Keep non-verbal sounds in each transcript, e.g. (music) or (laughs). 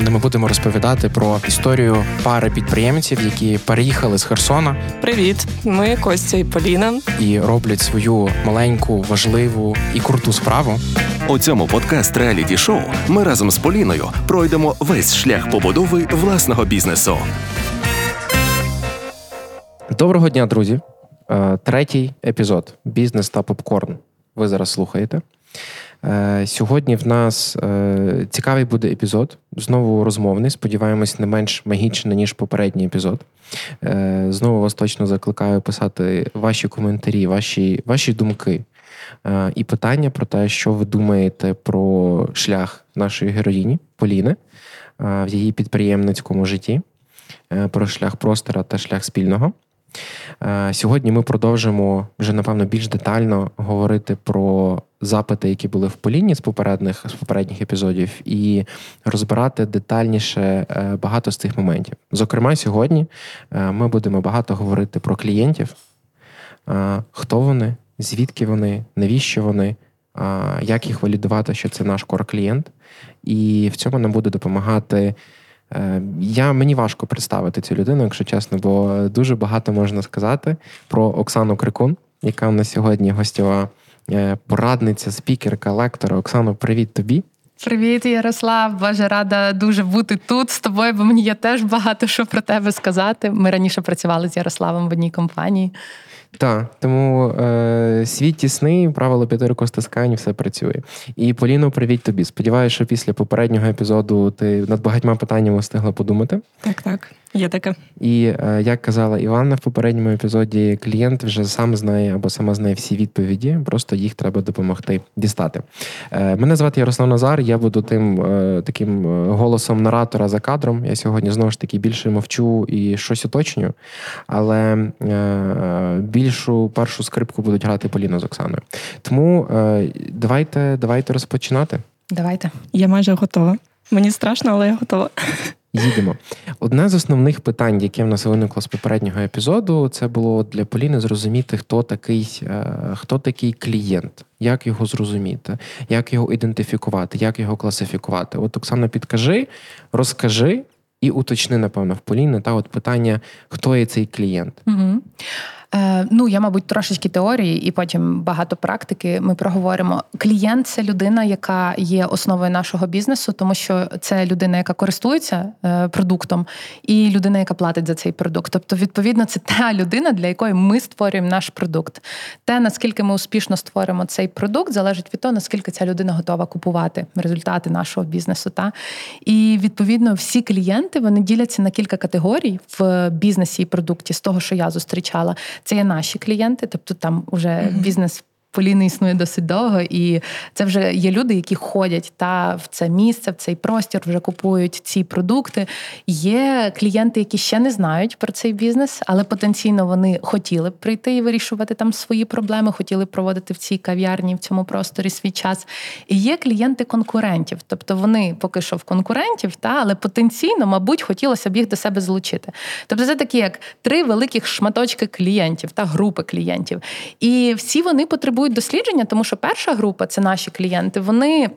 Де ми будемо розповідати про історію пари підприємців, які переїхали з Херсона. Привіт, ми Костя і Поліна. і роблять свою маленьку, важливу і круту справу. У цьому подкаст реаліті шоу ми разом з Поліною пройдемо весь шлях побудови власного бізнесу. Доброго дня, друзі! Е, Третій епізод Бізнес та попкорн. Ви зараз слухаєте. Е, Сьогодні в нас е, цікавий буде епізод, знову розмовний. Сподіваємось, не менш магічний, ніж попередній епізод. Е, Знову вас точно закликаю писати ваші коментарі, ваші, ваші думки і питання про те, що ви думаєте про шлях нашої героїні Поліни в її підприємницькому житті, про шлях простора та шлях спільного. Е, Сьогодні ми продовжимо вже напевно більш детально говорити про запити, які були в Поліні з попередніх з попередніх епізодів, і розбирати детальніше е, багато з цих моментів. Зокрема, сьогодні е, ми будемо багато говорити про клієнтів, хто вони, звідки вони, навіщо вони, як їх валідувати, що це наш кор-клієнт. І в цьому нам буде допомагати. Е, Я мені важко представити цю людину, якщо чесно, бо дуже багато можна сказати про Оксану Крикун, яка у нас сьогодні гостьова е, порадниця, спікерка, лектора. Оксано, привіт тобі. Привіт, Ярослав. Боже, рада дуже бути тут з тобою, бо мені є теж багато що про тебе сказати. Ми раніше працювали з Ярославом в одній компанії. Так, тому е, світ тісний, правило п'яти рукостискань, все працює. І Поліно, привіт тобі. Сподіваюся, що після попереднього епізоду ти над багатьма питаннями встигла подумати. Так, так, є таке. І е, як казала Іванна в попередньому епізоді, клієнт вже сам знає або сама знає всі відповіді, просто їх треба допомогти дістати. Е, Мене звати Ярослав Назар. Я буду тим е, таким е, голосом наратора за кадром. Я сьогодні знову ж таки більше мовчу і щось уточнюю, але е, більшу першу скрипку будуть грати Поліна з Оксаною. Тому е, давайте, давайте розпочинати. Давайте. Я майже готова. Мені страшно, але я готова. Їдемо. Одне з основних питань, яке в нас виникло з попереднього епізоду, це було для Поліни зрозуміти, хто такий, е, хто такий клієнт, як його зрозуміти, як його ідентифікувати, як його класифікувати. От Оксана, підкажи, розкажи і уточни, напевно, в Поліни та от питання, хто є цей клієнт. Угу. Е, ну, я, мабуть, трошечки теорії і потім багато практики. Ми проговоримо. Клієнт це людина, яка є основою нашого бізнесу, тому що це людина, яка користується е, продуктом, і людина, яка платить за цей продукт. Тобто, відповідно, це та людина, для якої ми створюємо наш продукт. Те, наскільки ми успішно створимо цей продукт, залежить від того, наскільки ця людина готова купувати результати нашого бізнесу. Та? І відповідно всі клієнти вони діляться на кілька категорій в бізнесі і продукті з того, що я зустрічала. Це є наші клієнти, тобто там вже бізнес. Поліни існує досить довго, і це вже є люди, які ходять та в це місце, в цей простір, вже купують ці продукти. Є клієнти, які ще не знають про цей бізнес, але потенційно вони хотіли б прийти і вирішувати там свої проблеми, хотіли б проводити в цій кав'ярні, в цьому просторі свій час. І є клієнти конкурентів, тобто вони поки що в конкурентів, та але потенційно, мабуть, хотілося б їх до себе залучити. Тобто, це такі як три великих шматочки клієнтів та групи клієнтів. І всі вони потребують дослідження, тому що перша група це наші клієнти. Вони.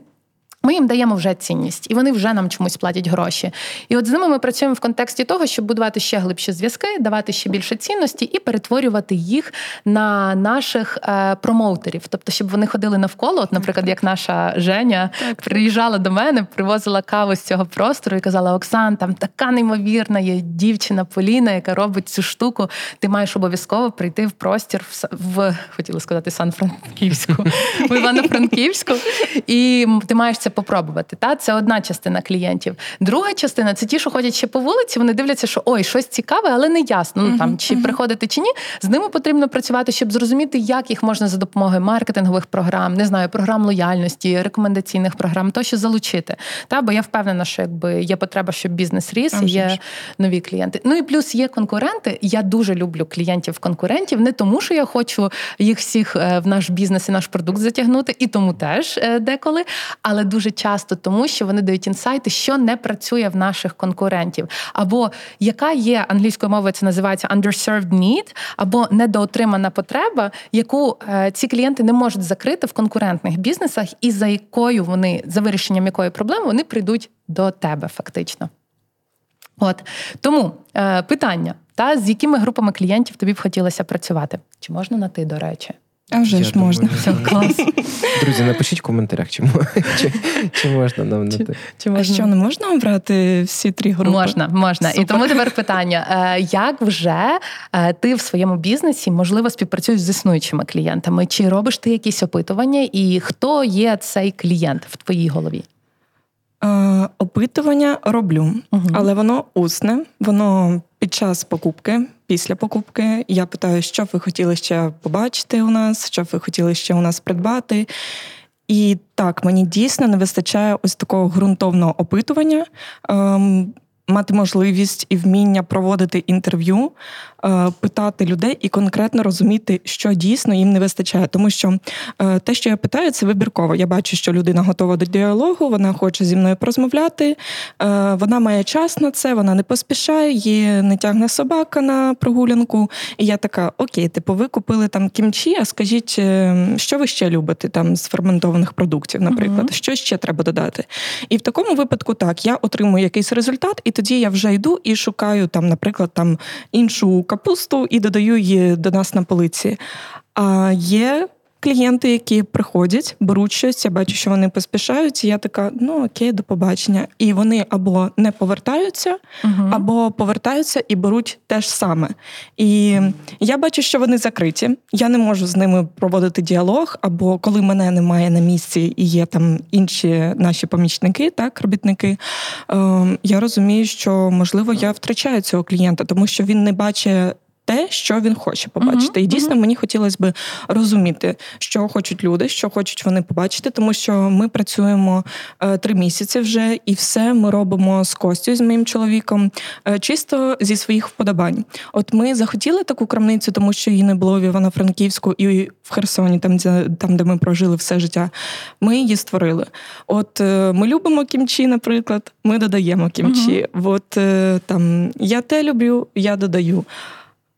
Ми їм даємо вже цінність, і вони вже нам чомусь платять гроші. І от з ними ми працюємо в контексті того, щоб будувати ще глибші зв'язки, давати ще більше цінності і перетворювати їх на наших е, промоутерів. Тобто, щоб вони ходили навколо. От, наприклад, як наша Женя приїжджала до мене, привозила каву з цього простору і казала: Оксан, там така неймовірна є дівчина Поліна, яка робить цю штуку. Ти маєш обов'язково прийти в простір в, в хотіла сказати Сан-Франківську, (laughs) в Івано-Франківську, і ти маєш це попробувати. Та це одна частина клієнтів. Друга частина це ті, що ходять ще по вулиці. Вони дивляться, що ой, щось цікаве, але не ясно. Ну там чи приходити чи ні. З ними потрібно працювати, щоб зрозуміти, як їх можна за допомогою маркетингових програм, не знаю, програм лояльності, рекомендаційних програм, тощо залучити. Та бо я впевнена, що якби є потреба, щоб бізнес ріс, і є нові клієнти. Ну і плюс є конкуренти. Я дуже люблю клієнтів-конкурентів, не тому, що я хочу їх всіх е, в наш бізнес і наш продукт затягнути, і тому теж е, деколи, але дуже дуже часто тому, що вони дають інсайти, що не працює в наших конкурентів, або яка є англійською мовою, це називається underserved need, або недоотримана потреба, яку е, ці клієнти не можуть закрити в конкурентних бізнесах, і за якою вони за вирішенням якої проблеми вони прийдуть до тебе, фактично. От тому е, питання: та з якими групами клієнтів тобі б хотілося працювати? Чи можна на ти, до речі? А вже Я ж думаю, можна. Все, клас. Друзі, напишіть в коментарях, чи, чи, чи можна нам на те. Чи А що не можна обрати всі три групи? Можна, можна. І тому тепер питання: е, як вже е, ти в своєму бізнесі можливо співпрацюєш з існуючими клієнтами? Чи робиш ти якісь опитування, і хто є цей клієнт в твоїй голові? Е, опитування роблю, Мгм. але воно усне, воно під час покупки, після покупки. Я питаю, що б ви хотіли ще побачити у нас, що б ви хотіли ще у нас придбати. І так, мені дійсно не вистачає ось такого ґрунтовного опитування. Ем, Мати можливість і вміння проводити інтерв'ю, питати людей і конкретно розуміти, що дійсно їм не вистачає. Тому що е, те, що я питаю, це вибірково. Я бачу, що людина готова до діалогу, вона хоче зі мною порозмовляти, е, вона має час на це, вона не поспішає, її не тягне собака на прогулянку. І я така: окей, типу, ви купили там кімчі, а скажіть, е, що ви ще любите там з ферментованих продуктів, наприклад, Мгм. що ще треба додати? І в такому випадку так, я отримую якийсь результат, і тоді я вже йду і шукаю там, наприклад, там іншу капусту і додаю її до нас на полиці. А є клієнти, які приходять, беруть щось, я бачу, що вони поспішають, і я така, ну окей, до побачення. І вони або не повертаються, Мгм. або повертаються і беруть те ж саме. І я бачу, що вони закриті. Я не можу з ними проводити діалог, або коли мене немає на місці і є там інші наші помічники, так, робітники. Е, я розумію, що можливо я втрачаю цього клієнта, тому що він не бачить. Те, що він хоче побачити, Мгм, і дійсно мені хотілося б розуміти, що хочуть люди, що хочуть вони побачити, тому що ми працюємо е, три місяці вже, і все ми робимо з Костю, з моїм чоловіком, е, чисто зі своїх вподобань. От ми захотіли таку крамницю, тому що її не було в Івано-Франківську і в Херсоні, там де, там, де ми прожили все життя. Ми її створили. От е, ми любимо кімчі, наприклад, ми додаємо кімчі. От е, там я те люблю, я додаю.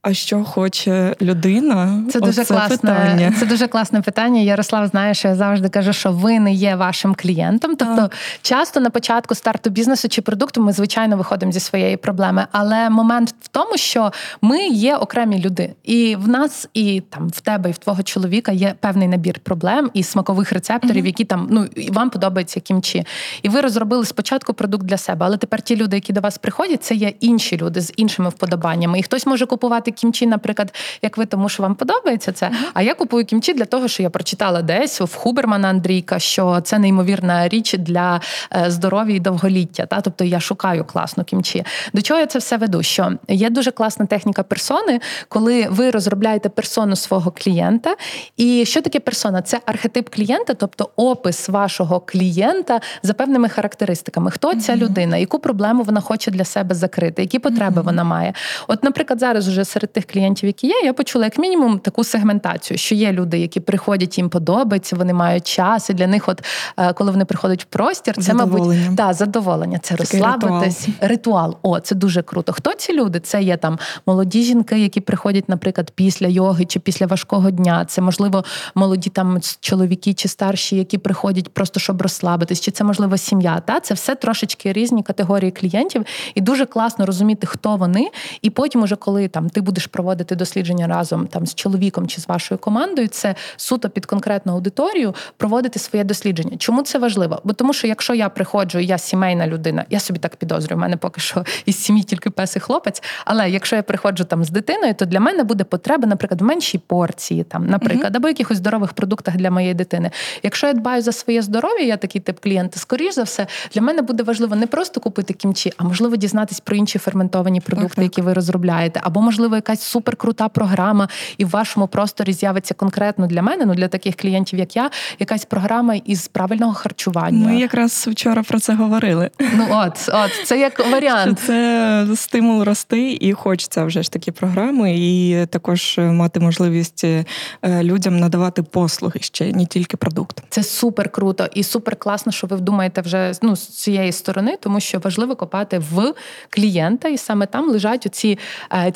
А що хоче людина? Це дуже Оце класне. питання. Це дуже класне питання. Ярослав знає, що я завжди кажу, що ви не є вашим клієнтом. Тобто, Так. часто на початку старту бізнесу чи продукту ми звичайно виходимо зі своєї проблеми. Але момент в тому, що ми є окремі люди, і в нас, і там в тебе, і в твого чоловіка є певний набір проблем і смакових рецепторів, які там ну і вам подобаються кімчі. І ви розробили спочатку продукт для себе, але тепер ті люди, які до вас приходять, це є інші люди з іншими вподобаннями. І хтось може купувати кімчі, наприклад, як ви, тому що вам подобається це. А я купую кімчі для того, що я прочитала десь в Хубермана Андрійка, що це неймовірна річ для е, здоров'я і довголіття. Та тобто я шукаю класну кімчі. До чого я це все веду? Що є дуже класна техніка персони, коли ви розробляєте персону свого клієнта. І що таке персона? Це архетип клієнта, тобто опис вашого клієнта за певними характеристиками. Хто ця людина, яку проблему вона хоче для себе закрити, які потреби вона має. От, наприклад, зараз уже серед тих клієнтів, які є, я почула як мінімум таку сегментацію, що є люди, які приходять, їм подобається, вони мають час, і для них, от е, коли вони приходять в простір, це мабуть да, задоволення. Це Такий розслабитись. Ритуал. О, це дуже круто. Хто ці люди? Це є там молоді жінки, які приходять, наприклад, після йоги чи після важкого дня. Це можливо молоді там чоловіки чи старші, які приходять просто щоб розслабитись, чи це можливо сім'я. Та це все трошечки різні категорії клієнтів, і дуже класно розуміти, хто вони. І потім, уже коли там ти будеш проводити дослідження разом там з чоловіком чи з вашою командою, це суто під конкретну аудиторію проводити своє дослідження. Чому це важливо? Бо тому, що якщо я приходжу, я сімейна людина, я собі так підозрюю, в мене поки що (laughs) із сім'ї тільки пес і хлопець. Але якщо я приходжу там з дитиною, то для мене буде потреба, наприклад, в меншій порції, там, наприклад, або якихось здорових продуктах для моєї дитини. Якщо я дбаю за своє здоров'я, я такий тип клієнта, скоріш за все, для мене буде важливо не просто купити кімчі, а можливо дізнатись про інші ферментовані продукти, так. які ви розробляєте, або можливо якась суперкрута програма, і в вашому просторі з'явиться конкретно для мене, ну для таких клієнтів, як я, якась програма із правильного харчування. Ми якраз вчора про це говорили. Ну от, от це як варіант. Це стимул рости, і хочеться вже ж такі програми, і також мати можливість е, людям надавати послуги ще не тільки продукт. Це супер круто і супер класно, що ви вдумаєте вже ну, з цієї сторони, тому що важливо копати в клієнта, і саме там лежать оці е,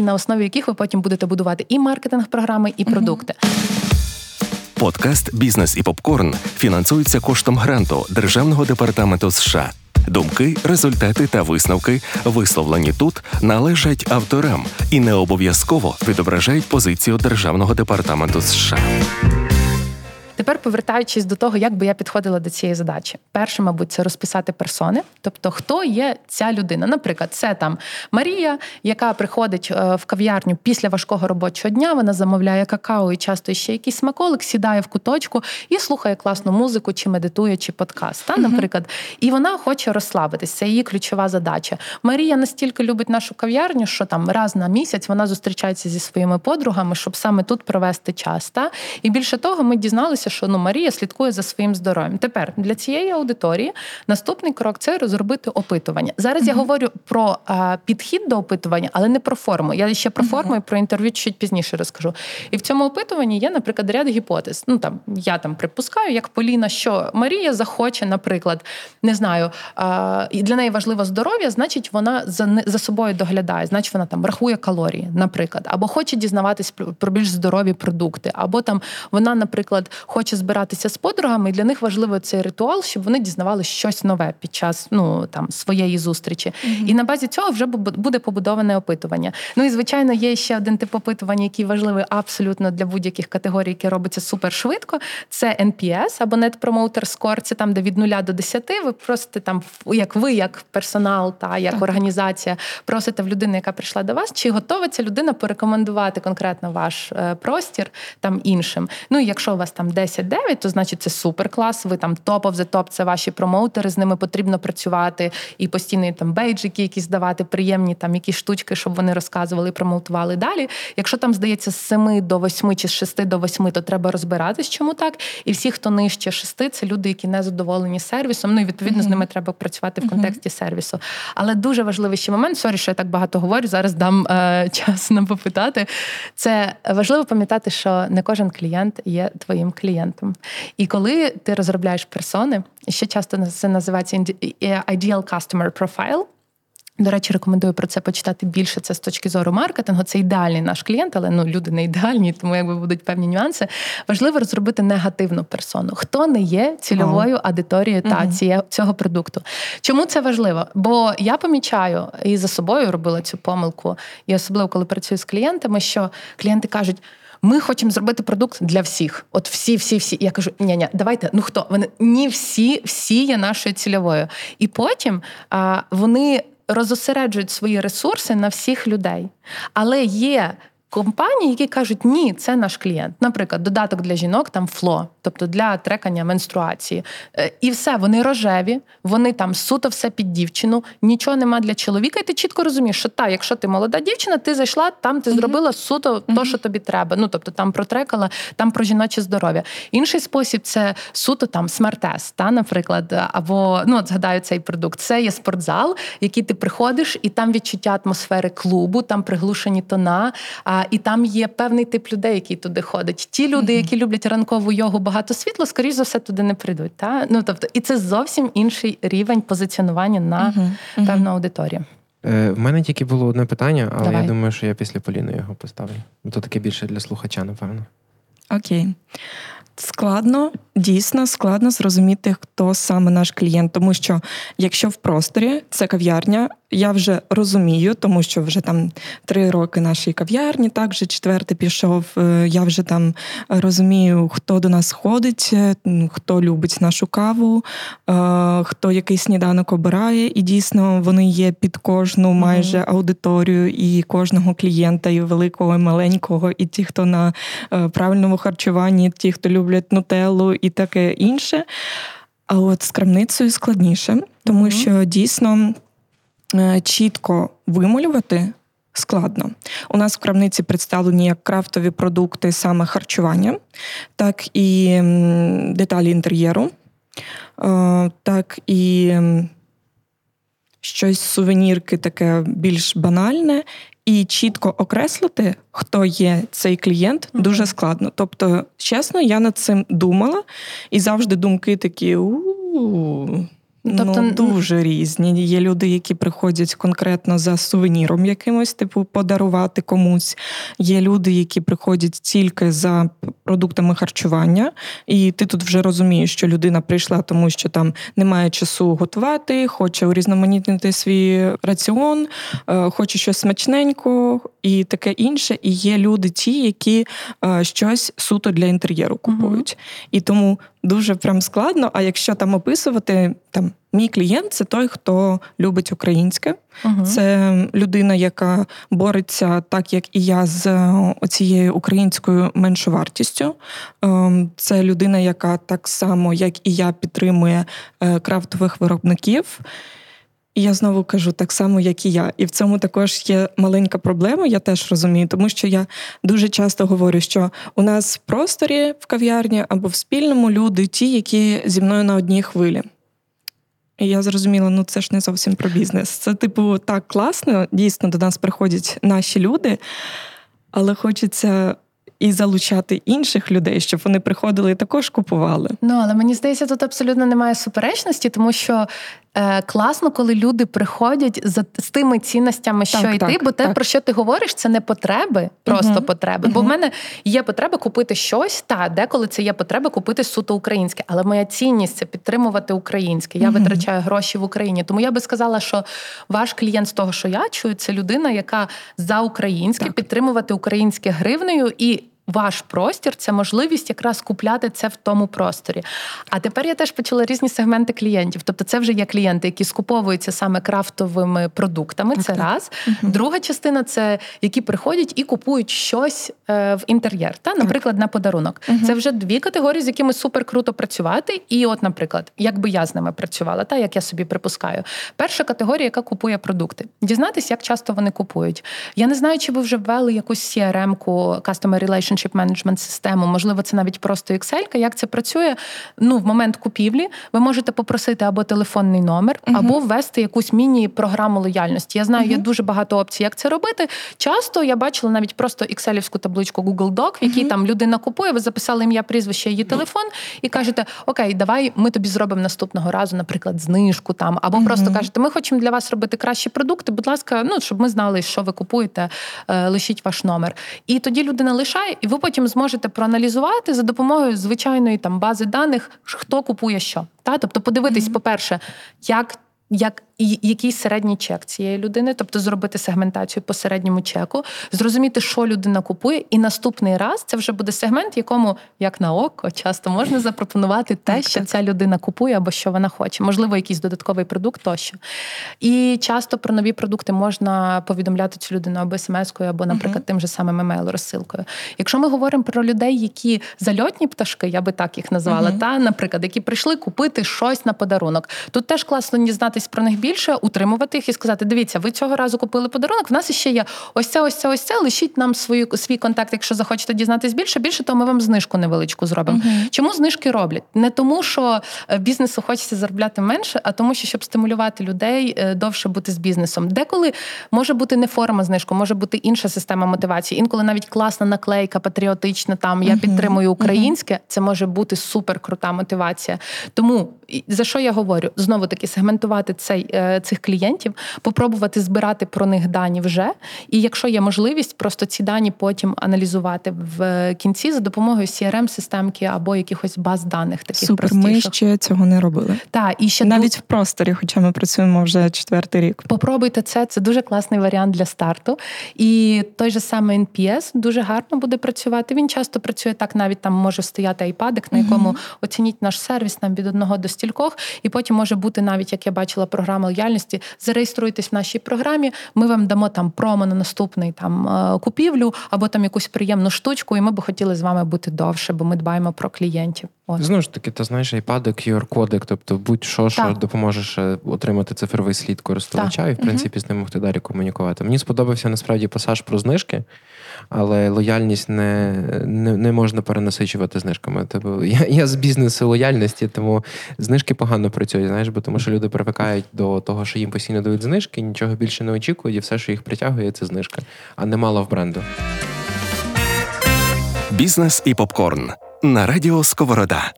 на основі яких ви потім будете будувати і маркетинг-програми, і продукти. Подкаст Бізнес і попкорн фінансується коштом гранту Державного департаменту США. Думки, результати та висновки, висловлені тут, належать авторам і не обов'язково відображають позицію Державного департаменту США. Тепер повертаючись до того, як би я підходила до цієї задачі, перше, мабуть, це розписати персони, тобто хто є ця людина. Наприклад, це там Марія, яка приходить е, в кав'ярню після важкого робочого дня. Вона замовляє какао і часто ще якийсь смаколик, сідає в куточку і слухає класну музику, чи медитує, чи подкаст. Та, наприклад, і вона хоче розслабитись. Це її ключова задача. Марія настільки любить нашу кав'ярню, що там раз на місяць вона зустрічається зі своїми подругами, щоб саме тут провести час. Та? І більше того, ми дізналися що ну Марія слідкує за своїм здоров'ям. Тепер для цієї аудиторії наступний крок це розробити опитування. Зараз uh-huh. я говорю про а, підхід до опитування, але не про форму. Я ще про форму uh-huh. і про інтерв'ю чуть пізніше розкажу. І в цьому опитуванні є, наприклад, ряд гіпотез. Ну там я там припускаю, як Поліна, що Марія захоче, наприклад, не знаю, а, і для неї важливо здоров'я, значить, вона за за собою доглядає, значить вона там рахує калорії, наприклад, або хоче дізнаватись про більш здорові продукти, або там вона, наприклад, хоче хоче збиратися з подругами, і для них важливо цей ритуал, щоб вони дізнавали щось нове під час ну там своєї зустрічі. Mm-hmm. І на базі цього вже буде побудоване опитування. Ну і звичайно, є ще один тип опитування, який важливий абсолютно для будь-яких категорій, які робиться супер швидко. Це NPS або Net Promoter Score, Це там, де від 0 до 10 ви просите там, як ви, як персонал та як так. організація, просите в людини, яка прийшла до вас, чи готова ця людина порекомендувати конкретно ваш е, простір там іншим. Ну і якщо у вас там 10, 10-9, то значить це супер клас. Ви там top of the top, це ваші промоутери, з ними потрібно працювати і постійно там бейджики, якісь давати, приємні там якісь штучки, щоб вони розказували і промоутували далі. Якщо там здається з 7 до 8 чи з 6 до 8, то треба розбиратись, чому так. І всі, хто нижче 6, це люди, які не задоволені сервісом. Ну і відповідно mm-hmm. з ними треба працювати в контексті mm-hmm. сервісу. Але дуже важливий ще момент. Sorry, що я так багато говорю. Зараз дам е, час нам попитати. Це важливо пам'ятати, що не кожен клієнт є твоїм клієнтом клієнтом. І коли ти розробляєш персони, ще часто це називається Ideal Customer Profile, до речі, рекомендую про це почитати більше. Це з точки зору маркетингу. Це ідеальний наш клієнт, але ну люди не ідеальні, тому якби будуть певні нюанси. Важливо розробити негативну персону. Хто не є цільовою oh. аудиторією та mm-hmm. цього продукту? Чому це важливо? Бо я помічаю і за собою робила цю помилку, і особливо коли працюю з клієнтами, що клієнти кажуть ми хочемо зробити продукт для всіх. От всі, всі, всі. Я кажу, ні, ні, давайте, ну хто? Вони ні, всі, всі є нашою цільовою. І потім а, вони розосереджують свої ресурси на всіх людей. Але є компанії, які кажуть, ні, це наш клієнт. Наприклад, додаток для жінок там фло, тобто для трекання менструації. Е, і все, вони рожеві, вони там суто все під дівчину, нічого нема для чоловіка, і ти чітко розумієш, що та, якщо ти молода дівчина, ти зайшла, там ти зробила суто mm-hmm. то, що тобі треба. Ну тобто там протрекала, там про жіноче здоров'я. Інший спосіб це суто там смертес, та, наприклад, або ну от згадаю цей продукт. Це є спортзал, який ти приходиш, і там відчуття атмосфери клубу, там приглушені тона і там є певний тип людей, які туди ходять. Ті люди, які люблять ранкову йогу, багато світло, скоріш за все туди не прийдуть. Та? Ну тобто, і це зовсім інший рівень позиціонування на певну аудиторію. Е, В мене тільки було одне питання, але Давай. я думаю, що я після Поліни його поставлю. То таке більше для слухача, напевно. Окей. Складно, дійсно складно зрозуміти, хто саме наш клієнт, тому що якщо в просторі це кав'ярня, я вже розумію, тому що вже там три роки нашій кав'ярні, так вже четвертий пішов. Е, я вже там розумію, хто до нас ходить, е, хто любить нашу каву, е, хто який сніданок обирає, і дійсно вони є під кожну майже аудиторію і кожного клієнта, і великого, і маленького, і ті, хто на правильному харчуванні, ті, хто люблять нутеллу і таке інше. А от з крамницею складніше, тому mm-hmm. що дійсно. Е, чітко вималювати складно. У нас в крамниці представлені як крафтові продукти саме харчування, так і деталі інтер'єру, е, так і щось сувенірки таке більш банальне. І чітко окреслити, хто є цей клієнт, дуже складно. Тобто, чесно, я над цим думала, і завжди думки такі: у Ну, тобто ну, дуже різні. Є люди, які приходять конкретно за сувеніром якимось, типу подарувати комусь. Є люди, які приходять тільки за продуктами харчування, і ти тут вже розумієш, що людина прийшла, тому що там немає часу готувати, хоче урізноманітнити свій раціон, е, хоче щось смачненько і таке інше. І є люди, ті, які е, щось суто для інтер'єру купують. uh І тому дуже прям складно. А якщо там описувати, там мій клієнт це той, хто любить українське, uh це людина, яка бореться так, як і я, з цією українською меншовартістю. Ем, це людина, яка так само, як і я, підтримує е, крафтових виробників. Я знову кажу так само, як і я. І в цьому також є маленька проблема, я теж розумію, тому що я дуже часто говорю, що у нас в просторі в кав'ярні або в спільному люди ті, які зі мною на одній хвилі. І я зрозуміла, ну це ж не зовсім про бізнес. Це, типу, так класно. Дійсно, до нас приходять наші люди, але хочеться і залучати інших людей, щоб вони приходили і також купували. Ну але мені здається, тут абсолютно немає суперечності, тому що е, класно, коли люди приходять за з тими цінностями, що так, йти, бо те, так. про що ти говориш, це не потреби, просто uh потреби. uh Бо в мене є потреба купити щось, та деколи це є потреба купити суто українське, але моя цінність це підтримувати українське. Я uh витрачаю гроші в Україні. Тому я би сказала, що ваш клієнт з того, що я чую, це людина, яка за українське підтримувати українське гривнею і ваш простір це можливість якраз купляти це в тому просторі. А тепер я теж почула різні сегменти клієнтів. Тобто, це вже є клієнти, які скуповуються саме крафтовими продуктами. Так, це так. раз. Угу. Друга частина це які приходять і купують щось е, в інтер'єр. Та, наприклад, на подарунок. Угу. Це вже дві категорії, з якими супер круто працювати. І, от, наприклад, як би я з ними працювала, та як я собі припускаю. Перша категорія, яка купує продукти, дізнатися, як часто вони купують. Я не знаю, чи ви вже ввели якусь CRM-ку, Customer Relationship relationship management систему, можливо, це навіть просто Excel. Як це працює? Ну, в момент купівлі ви можете попросити або телефонний номер, uh-huh. або ввести якусь міні-програму лояльності. Я знаю, uh-huh. є дуже багато опцій, як це робити. Часто я бачила навіть просто екселівську табличку Google Doc, в якій uh-huh. там людина купує, ви записали ім'я, прізвище, її телефон, і кажете: Окей, давай ми тобі зробимо наступного разу, наприклад, знижку там, або просто кажете, ми хочемо для вас робити кращі продукти. Будь ласка, ну щоб ми знали, що ви купуєте, е, лишіть ваш номер. І тоді людина лишає, і ви потім зможете проаналізувати за допомогою звичайної там бази даних, хто купує що. Та? Тобто, подивитись, mm-hmm. по-перше, як як який середній чек цієї людини, тобто зробити сегментацію по середньому чеку, зрозуміти, що людина купує, і наступний раз це вже буде сегмент, якому як на око часто можна запропонувати те, так, що так. ця людина купує або що вона хоче, можливо, якийсь додатковий продукт тощо. І часто про нові продукти можна повідомляти цю людину або смс-кою, або, наприклад, uh-huh. тим же самим емейл-розсилкою. Якщо ми говоримо про людей, які зальотні пташки, я би так їх назвала, uh-huh. та, наприклад, які прийшли купити щось на подарунок, тут теж класно дізнатись про них більше більше, утримувати їх і сказати: дивіться, ви цього разу купили подарунок. В нас ще є ось це, ось це, ось це. Лишіть нам свою свій контакт, якщо захочете дізнатись більше. Більше то ми вам знижку невеличку зробимо. uh Чому знижки роблять? Не тому, що е, бізнесу хочеться заробляти менше, а тому, що щоб стимулювати людей е, довше бути з бізнесом. Деколи може бути не форма знижку, може бути інша система мотивації. Інколи навіть класна наклейка, патріотична. Там я uh підтримую українське. Це може бути супер крута мотивація. Тому за що я говорю? Знову таки сегментувати цей Е, цих клієнтів, попробувати збирати про них дані вже. І якщо є можливість, просто ці дані потім аналізувати в кінці за допомогою crm системки або якихось баз даних. Таких Супер, простіших. ми ще цього не робили. Так, і ще навіть в просторі, хоча ми працюємо вже четвертий рік. Попробуйте це, це дуже класний варіант для старту. І той же самий NPS дуже гарно буде працювати. Він часто працює так, навіть там може стояти айпадик, на якому uh оцініть наш сервіс нам від одного до стількох, і потім може бути навіть, як я бачила, програма лояльності, зареєструйтесь в нашій програмі. Ми вам дамо там промо на наступний там е, купівлю або там якусь приємну штучку, і ми би хотіли з вами бути довше, бо ми дбаємо про клієнтів. От. Знову ж таки, ти знаєш, iPad, QR-кодик, тобто будь-що, що Так. допоможе отримати цифровий слід користувача, Так. і в принципі з ним могти далі комунікувати. Мені сподобався насправді пасаж про знижки, але лояльність не, не, не можна перенасичувати знижками. Тобто я, я з бізнесу лояльності, тому знижки погано працюють, знаєш, бо тому що люди привикають до того, що їм постійно дають знижки, нічого більше не очікують, і все, що їх притягує, це знижка, а немало в бренду. Бізнес і попкорн на радіо Сковорода.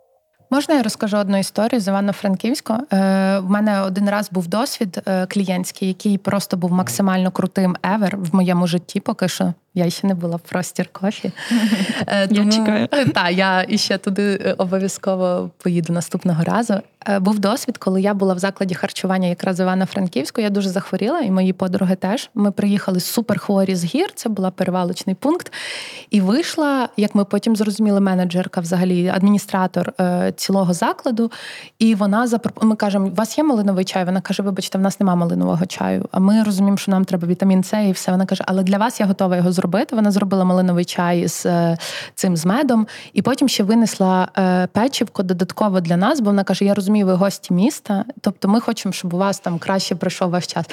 Можна я розкажу одну історію з Івано-Франківського? Е, в мене один раз був досвід е, клієнтський, який просто був максимально крутим ever в моєму житті. Поки що я ще не була в простір кофі. (laughs) Е, Я чекаю. (laughs) Так, я іще туди е, обов'язково поїду наступного разу. Е, Був досвід, коли я була в закладі харчування якраз Івано-Франківську. Я дуже захворіла, і мої подруги теж. Ми приїхали суперхворі з гір. Це була перевалочний пункт. І вийшла, як ми потім зрозуміли, менеджерка, взагалі, адміністратор цілого закладу. І вона запропонувала, ми кажемо, у вас є малиновий чай? Вона каже, вибачте, в нас немає малинового чаю. А ми розуміємо, що нам треба вітамін С і все. Вона каже, але для вас я готова його зробити. Вона зробила малиновий чай з е, цим з медом, і потім ще винесла е, печивко додатково для нас, бо вона каже: Я розумію, ви гості міста. Тобто ми хочемо, щоб у вас там краще пройшов ваш час.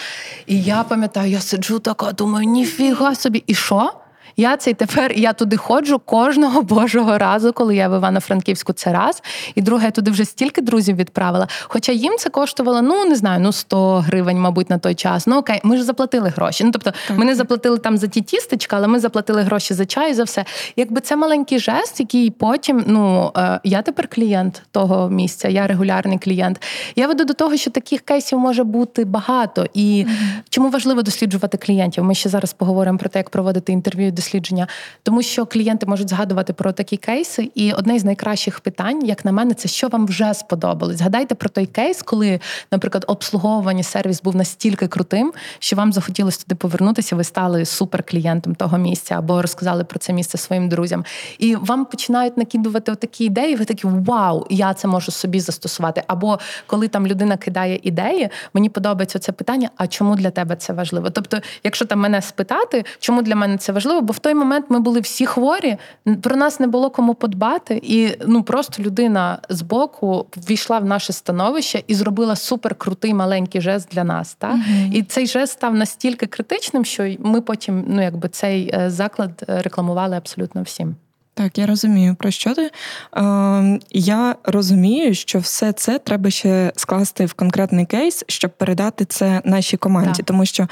І я пам'ятаю, я сиджу така, думаю, ніфіга собі, і що? Я цей тепер я туди ходжу кожного (laughs) божого разу, коли я в Івано-Франківську це раз. І друге, я туди вже стільки друзів відправила. Хоча їм це коштувало, ну не знаю, ну 100 гривень, мабуть, на той час. Ну окей, ми ж заплатили гроші. Ну тобто, ми не заплатили там за ті тістечка, але ми заплатили гроші за чай, і за все. Якби це маленький жест, який потім, ну е, я тепер клієнт того місця, я регулярний клієнт. Я веду до того, що таких кейсів може бути багато. І чому важливо досліджувати клієнтів? Ми ще зараз поговоримо про те, як проводити інтерв'ю дослідження, тому що клієнти можуть згадувати про такі кейси. І одне з найкращих питань, як на мене, це що вам вже сподобалось. Згадайте про той кейс, коли, наприклад, обслуговування сервіс був настільки крутим, що вам захотілося туди повернутися. Ви стали суперклієнтом того місця або розказали про це місце своїм друзям. І вам починають накидувати такі ідеї. Ви такі вау, я це можу собі застосувати. Або коли там людина кидає ідеї, мені подобається це питання. А чому для тебе це важливо? Тобто, якщо там мене спитати, чому для мене це важливо, бо в той момент ми були всі хворі, про нас не було кому подбати, і ну просто людина з боку ввійшла в наше становище і зробила суперкрутий маленький жест для нас. Так? І цей жест став настільки критичним, що ми потім, ну якби цей е, заклад е, рекламували абсолютно всім. Так, я розумію, про що ти. Е, я розумію, що все це треба ще скласти в конкретний кейс, щоб передати це нашій команді. Так. Тому що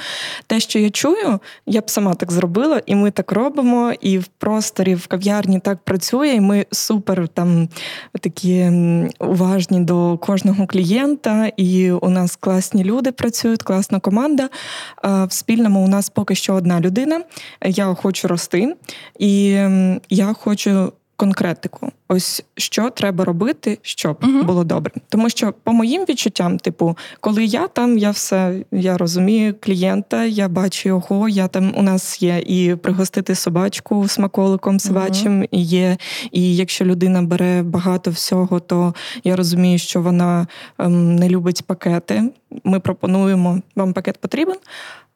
те, що я чую, я б сама так зробила, і ми так робимо, і в просторі, в кав'ярні так працює, і ми супер там такі уважні до кожного клієнта, і у нас класні люди працюють, класна команда. А в спільному у нас поки що одна людина. Я хочу рости, і я хочу конкретику. Ось що треба робити, щоб Мгм. було добре. Тому що, по моїм відчуттям, типу, коли я там, я все я розумію клієнта, я бачу його. Я там у нас є і пригостити собачку смаколиком собачим. І є, і якщо людина бере багато всього, то я розумію, що вона ем, не любить пакети. Ми пропонуємо вам пакет потрібен.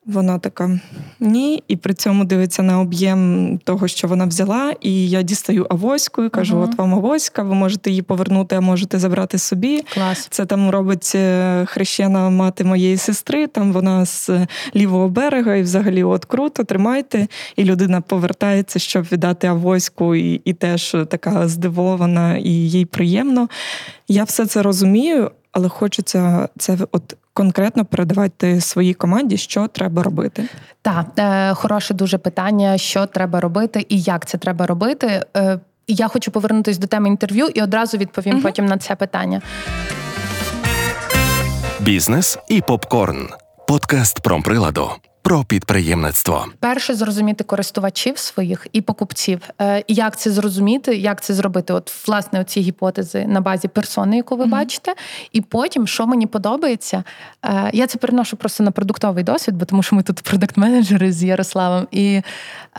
Вона така ні, і при цьому дивиться на об'єм того, що вона взяла. І я дістаю авоську і кажу: Ага. от вам авоська, ви можете її повернути, а можете забрати собі. Клас. Це там робить е, хрещена мати моєї сестри. Там вона з е, лівого берега, і взагалі от круто, тримайте. І людина повертається, щоб віддати авоську, і, і теж така здивована, і їй приємно. Я все це розумію, але хочеться це от конкретно передавати своїй команді, що треба робити. Так, е, хороше дуже питання, що треба робити і як це треба робити. Е, я хочу повернутися до теми інтерв'ю і одразу відповім угу. потім на це питання. Бізнес і попкорн. Подкаст про приладу. Про підприємництво. Перше зрозуміти користувачів своїх і покупців. Е, і як це зрозуміти, як це зробити? От власне оці гіпотези на базі персони, яку ви Мгм. бачите, і потім, що мені подобається, е, я це переношу просто на продуктовий досвід, бо тому що ми тут продакт-менеджери з Ярославом. І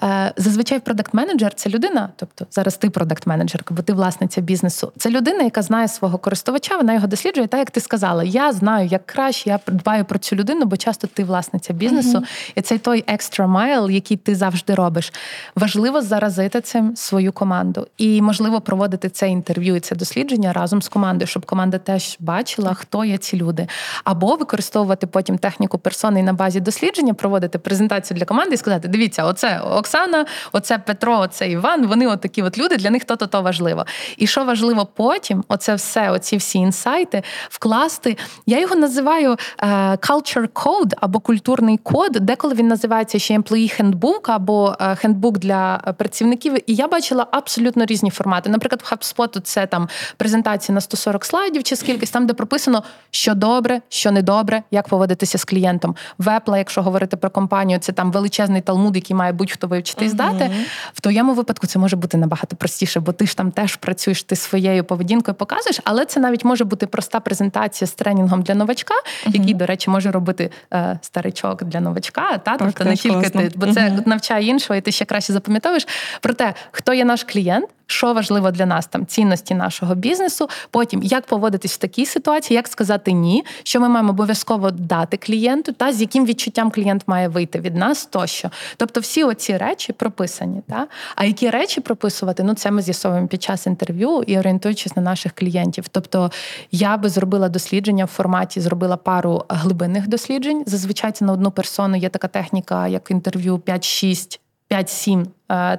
е, зазвичай продакт-менеджер це людина, тобто зараз ти продакт-менеджерка, бо ти власниця бізнесу. Це людина, яка знає свого користувача, вона його досліджує. Так як ти сказала, я знаю, як краще, я дбаю про цю людину, бо часто ти власниця бізнесу. І це той extra mile, який ти завжди робиш. Важливо заразити цим свою команду. І можливо проводити це інтерв'ю і це дослідження разом з командою, щоб команда теж бачила, хто є ці люди. Або використовувати потім техніку персони і на базі дослідження, проводити презентацію для команди і сказати: дивіться, оце Оксана, оце Петро, оце Іван. Вони отакі от люди, для них то-то то важливо. І що важливо потім, оце все, оці всі інсайти вкласти. Я його називаю е, culture code або культурний код, деколи він називається ще employee handbook або е, handbook для працівників. І я бачила абсолютно різні формати. Наприклад, в HubSpot це там презентація на 140 слайдів чи скількись, там, де прописано, що добре, що не добре, як поводитися з клієнтом. Вепла, якщо говорити про компанію, це там величезний талмуд, який має будь-хто вивчити і здати. Uh-huh. В твоєму випадку це може бути набагато простіше, бо ти ж там теж працюєш ти своєю поведінкою, показуєш, але це навіть може бути проста презентація з тренінгом для новачка, uh-huh. який, до речі, може робити е, старичок для новачка. Та тобто не тільки ти, бо це uh-huh. навчає іншого, і ти ще краще запам'ятовуєш про те, хто є наш клієнт що важливо для нас, там цінності нашого бізнесу. Потім як поводитись в такій ситуації, як сказати ні, що ми маємо обов'язково дати клієнту, та з яким відчуттям клієнт має вийти від нас, тощо. Тобто, всі оці речі прописані. Та? А які речі прописувати? Ну це ми з'ясовуємо під час інтерв'ю і орієнтуючись на наших клієнтів. Тобто я би зробила дослідження в форматі, зробила пару глибинних досліджень. Зазвичай це на одну персону є така техніка, як інтерв'ю 5-6, 5-7 Е,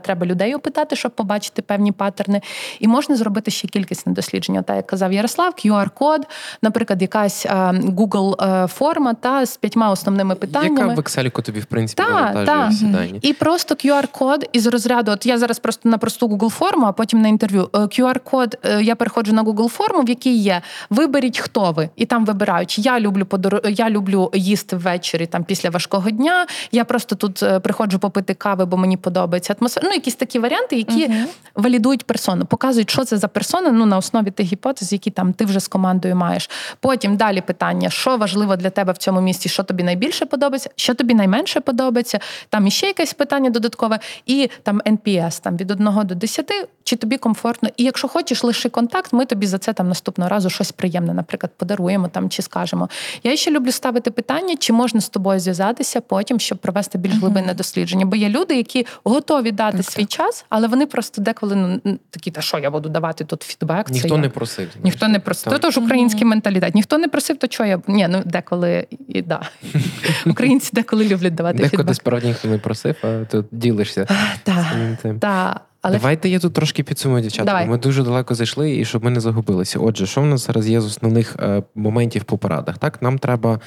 треба людей опитати, щоб побачити певні паттерни. І можна зробити ще кількісне дослідження. Так, як казав Ярослав, QR-код, наприклад, якась е, Google е, форма та з п'ятьма основними питаннями. Яка в Excel тобі, в принципі, та, І просто QR-код із розряду. От я зараз просто на просту Google форму, а потім на інтерв'ю. QR-код я переходжу на Google форму, в якій є виберіть, хто ви, і там вибирають. Я люблю подор... я люблю їсти ввечері там після важкого дня. Я просто тут приходжу попити кави, бо мені подобається атмосфера. Ну, якісь такі варіанти, які uh валідують персону, показують, що це за персона. Ну на основі тих гіпотез, які там ти вже з командою маєш. Потім далі питання, що важливо для тебе в цьому місці, що тобі найбільше подобається, що тобі найменше подобається. Там іще якесь питання додаткове, і там NPS, там від 1 до 10, чи тобі комфортно. І якщо хочеш, лиши контакт, ми тобі за це там наступного разу щось приємне, наприклад, подаруємо там чи скажемо. Я ще люблю ставити питання, чи можна з тобою зв'язатися потім, щоб провести більш глибинне дослідження. Бо є люди, які готові дати так, свій так. час, але вони просто деколи ну такі, та що я буду давати тут фідбек. Ніхто це не просив. Ніхто не просив. То ж український менталітет. Ніхто не просив, то чого я ні, ну деколи і да. (laughs) Українці деколи люблять давати Деколи фідбек. справді ніхто не просив, а тут ділишся. Так. Але давайте я тут трошки підсумую, дівчата. Давай. Ми дуже далеко зайшли, і щоб ми не загубилися. Отже, що в нас зараз є з основних е, моментів по порадах? Так, нам треба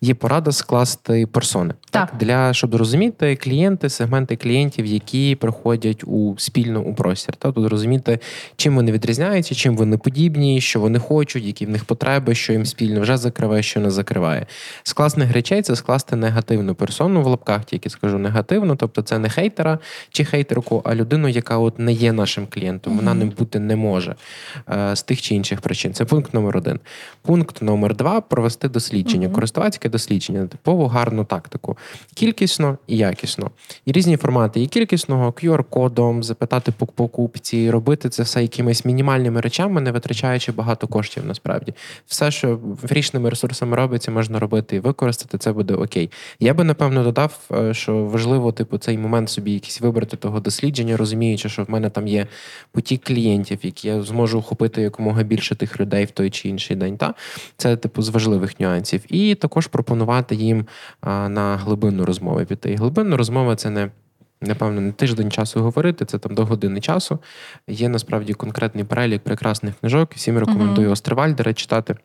є порада скласти персони. Так. так для щоб розуміти клієнти, сегменти клієнтів, які приходять у спільно у простір. Так, тут розуміти, чим вони відрізняються, чим вони подібні, що вони хочуть, які в них потреби, що їм спільно вже закриває, що не закриває. З класних речей це скласти негативну персону в лапках, тільки скажу негативно, тобто це не хейтера чи хейтерку, а людину, яка от не є нашим клієнтом, вона ним бути не може е, з тих чи інших причин. Це пункт номер один. Пункт номер два провести дослідження, користувацьке дослідження, типову гарну тактику, кількісно і якісно. І різні формати і кількісного QR-кодом, запитати по покупці, робити це все якимись мінімальними речами, не витрачаючи багато коштів. Насправді, все, що фрішними ресурсами робиться, можна робити і використати. Це буде окей. Я би напевно додав, е, що важливо, типу, цей момент собі якийсь вибрати того дослідження, розуміючи, що в мене там є потік клієнтів, які я зможу охопити якомога більше тих людей в той чи інший день. Та Це типу з важливих нюансів. І також пропонувати їм а, на глибинну розмову піти. І глибинну розмову це не. Напевно, не тиждень часу говорити, це там до години часу. Є насправді конкретний перелік прекрасних книжок. Всім рекомендую uh-huh. Остервальдера читати.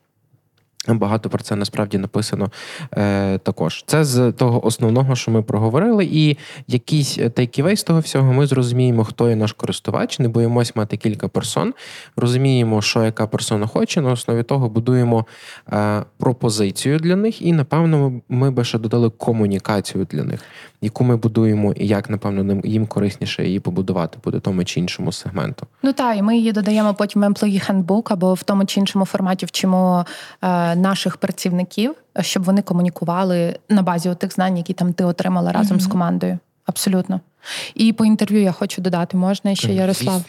Багато про це насправді написано е, також. Це з того основного, що ми проговорили, і якийсь тейківей з того всього ми зрозуміємо, хто є наш користувач, не боїмось мати кілька персон, розуміємо, що яка персона хоче. На основі того будуємо е, пропозицію для них, і напевно ми би ще додали комунікацію для них яку ми будуємо, і як напевно їм корисніше її побудувати буде тому чи іншому сегменту. Ну так, і ми її додаємо потім в Employee Handbook або в тому чи іншому форматі вчимо е, наших працівників, щоб вони комунікували на базі тих знань, які там ти отримала разом mm-hmm. з командою. Абсолютно. І по інтерв'ю я хочу додати, можна ще Ярослав.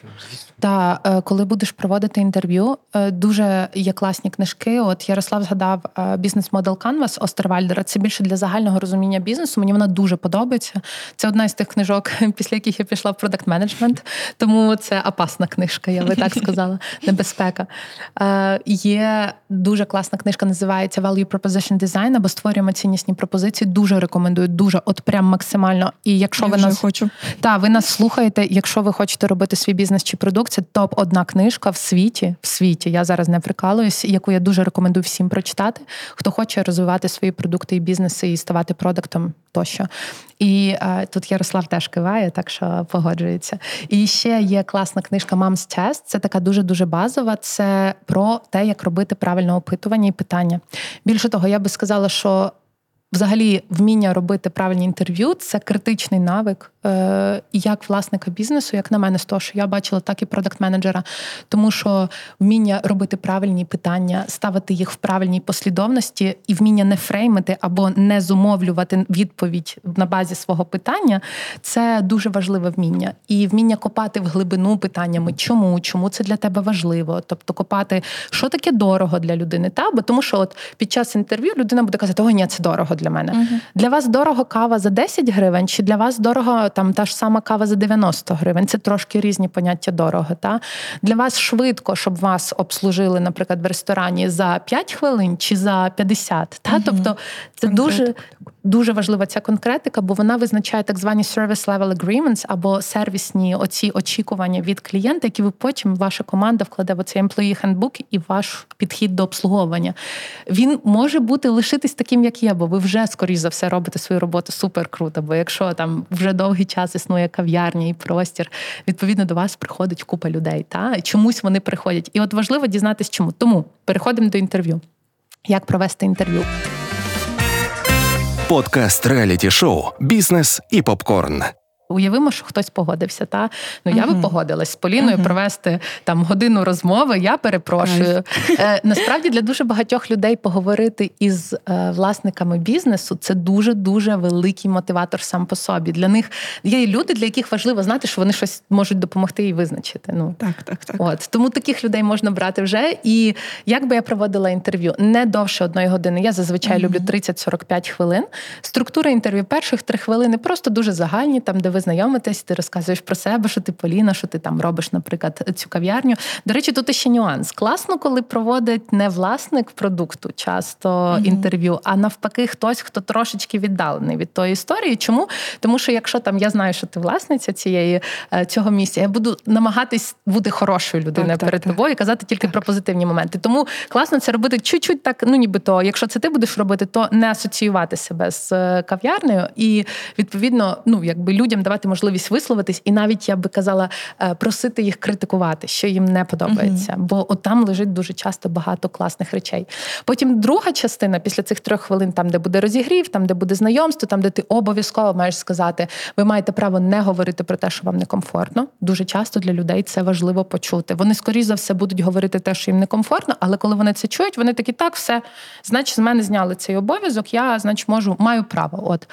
Та е, коли будеш проводити інтерв'ю, е, дуже є класні книжки. От Ярослав згадав бізнес-модел Canvas Остервальдера. Це більше для загального розуміння бізнесу. Мені вона дуже подобається. Це одна з тих книжок, (laughs) після яких я пішла в продакт менеджмент. Тому це опасна книжка, я би так сказала. (laughs) Небезпека. Є дуже класна книжка, називається Value Proposition Design або створюємо ціннісні пропозиції. Дуже рекомендую. Дуже, от прям максимально. І якщо я ви нас хочу. Та ви нас слухаєте, якщо ви хочете робити свій бізнес чи продукт, це топ одна книжка в світі. В світі я зараз не прикалуюсь, яку я дуже рекомендую всім прочитати, хто хоче розвивати свої продукти і бізнеси і ставати продуктом тощо. І е, тут Ярослав теж киває, так що погоджується. І ще є класна книжка Mom's Test. Це така дуже дуже базова. Це про те, як робити правильне опитування і питання. Більше того, я би сказала, що Взагалі, вміння робити правильні інтерв'ю це критичний навик е, як власника бізнесу, як на мене, з того, що я бачила, так і продакт-менеджера. Тому що вміння робити правильні питання, ставити їх в правильній послідовності, і вміння не фреймити або не зумовлювати відповідь на базі свого питання це дуже важливе вміння. І вміння копати в глибину питаннями, чому, чому це для тебе важливо. Тобто копати, що таке дорого для людини. Та? Бо тому що от під час інтерв'ю людина буде казати, о, ні, це дорого для мене. uh Для вас дорого кава за 10 гривень, чи для вас дорого там та ж сама кава за 90 гривень. Це трошки різні поняття дорого. Та? Для вас швидко, щоб вас обслужили, наприклад, в ресторані за 5 хвилин чи за 50. Та? uh Тобто це дуже дуже важлива ця конкретика, бо вона визначає так звані service level agreements або сервісні оці очікування від клієнта, які ви потім ваша команда вкладе в цей employee handbook і ваш підхід до обслуговування. Він може бути лишитись таким, як є, бо ви вже скоріш за все робите свою роботу супер круто. Бо якщо там вже довгий час існує кав'ярня і простір, відповідно до вас приходить купа людей. Та чомусь вони приходять. І от важливо дізнатися, чому. Тому переходимо до інтерв'ю. Як провести інтерв'ю? Подкаст реаліті шоу Бізнес і попкорн. Уявимо, що хтось погодився. Та ну я uh-huh. би погодилась з Поліною uh-huh. провести там годину розмови. Я перепрошую. Е, Насправді для дуже багатьох людей поговорити із е, власниками бізнесу це дуже дуже великий мотиватор сам по собі. Для них є люди, для яких важливо знати, що вони щось можуть допомогти і визначити. Ну так, так, так. От тому таких людей можна брати вже. І як би я проводила інтерв'ю не довше одної години. Я зазвичай uh-huh. люблю 30-45 хвилин. Структура інтерв'ю перших три хвилини просто дуже загальні, там де ви знайомитесь, ти розказуєш про себе, що ти Поліна, що ти там робиш, наприклад, цю кав'ярню. До речі, тут ще нюанс. Класно, коли проводить не власник продукту, часто mm-hmm. інтерв'ю, а навпаки, хтось, хто трошечки віддалений від тої історії. Чому? Тому що якщо там я знаю, що ти власниця цієї е, цього місця, я буду намагатись бути хорошою людиною так, перед так, тобою і казати тільки так. про позитивні моменти. Тому класно це робити чуть-чуть так, ну нібито, якщо це ти будеш робити, то не асоціювати себе з е, кав'ярнею і відповідно, ну якби людям давати можливість висловитись, і навіть я би казала е, просити їх критикувати, що їм не подобається, uh бо от там лежить дуже часто багато класних речей. Потім друга частина після цих трьох хвилин, там де буде розігрів, там де буде знайомство, там де ти обов'язково маєш сказати, ви маєте право не говорити про те, що вам некомфортно. Дуже часто для людей це важливо почути. Вони скоріш за все будуть говорити те, що їм некомфортно, але коли вони це чують, вони такі так, все значить, з мене зняли цей обов'язок. Я, значить, можу маю право. От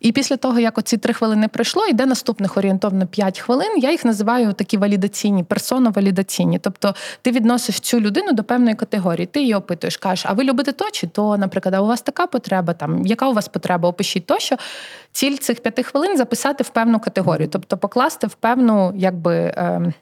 і після того, як оці три хвилини пройшло, йде наступних орієнтовно 5 хвилин. Я їх називаю такі валідаційні, персоно-валідаційні. Тобто ти відносиш цю людину до певної категорії, ти її опитуєш, кажеш, а ви любите то чи то, наприклад, а у вас така потреба, там яка у вас потреба, опишіть тощо. Ціль цих п'яти хвилин записати в певну категорію, тобто покласти в певну, якби. Ем,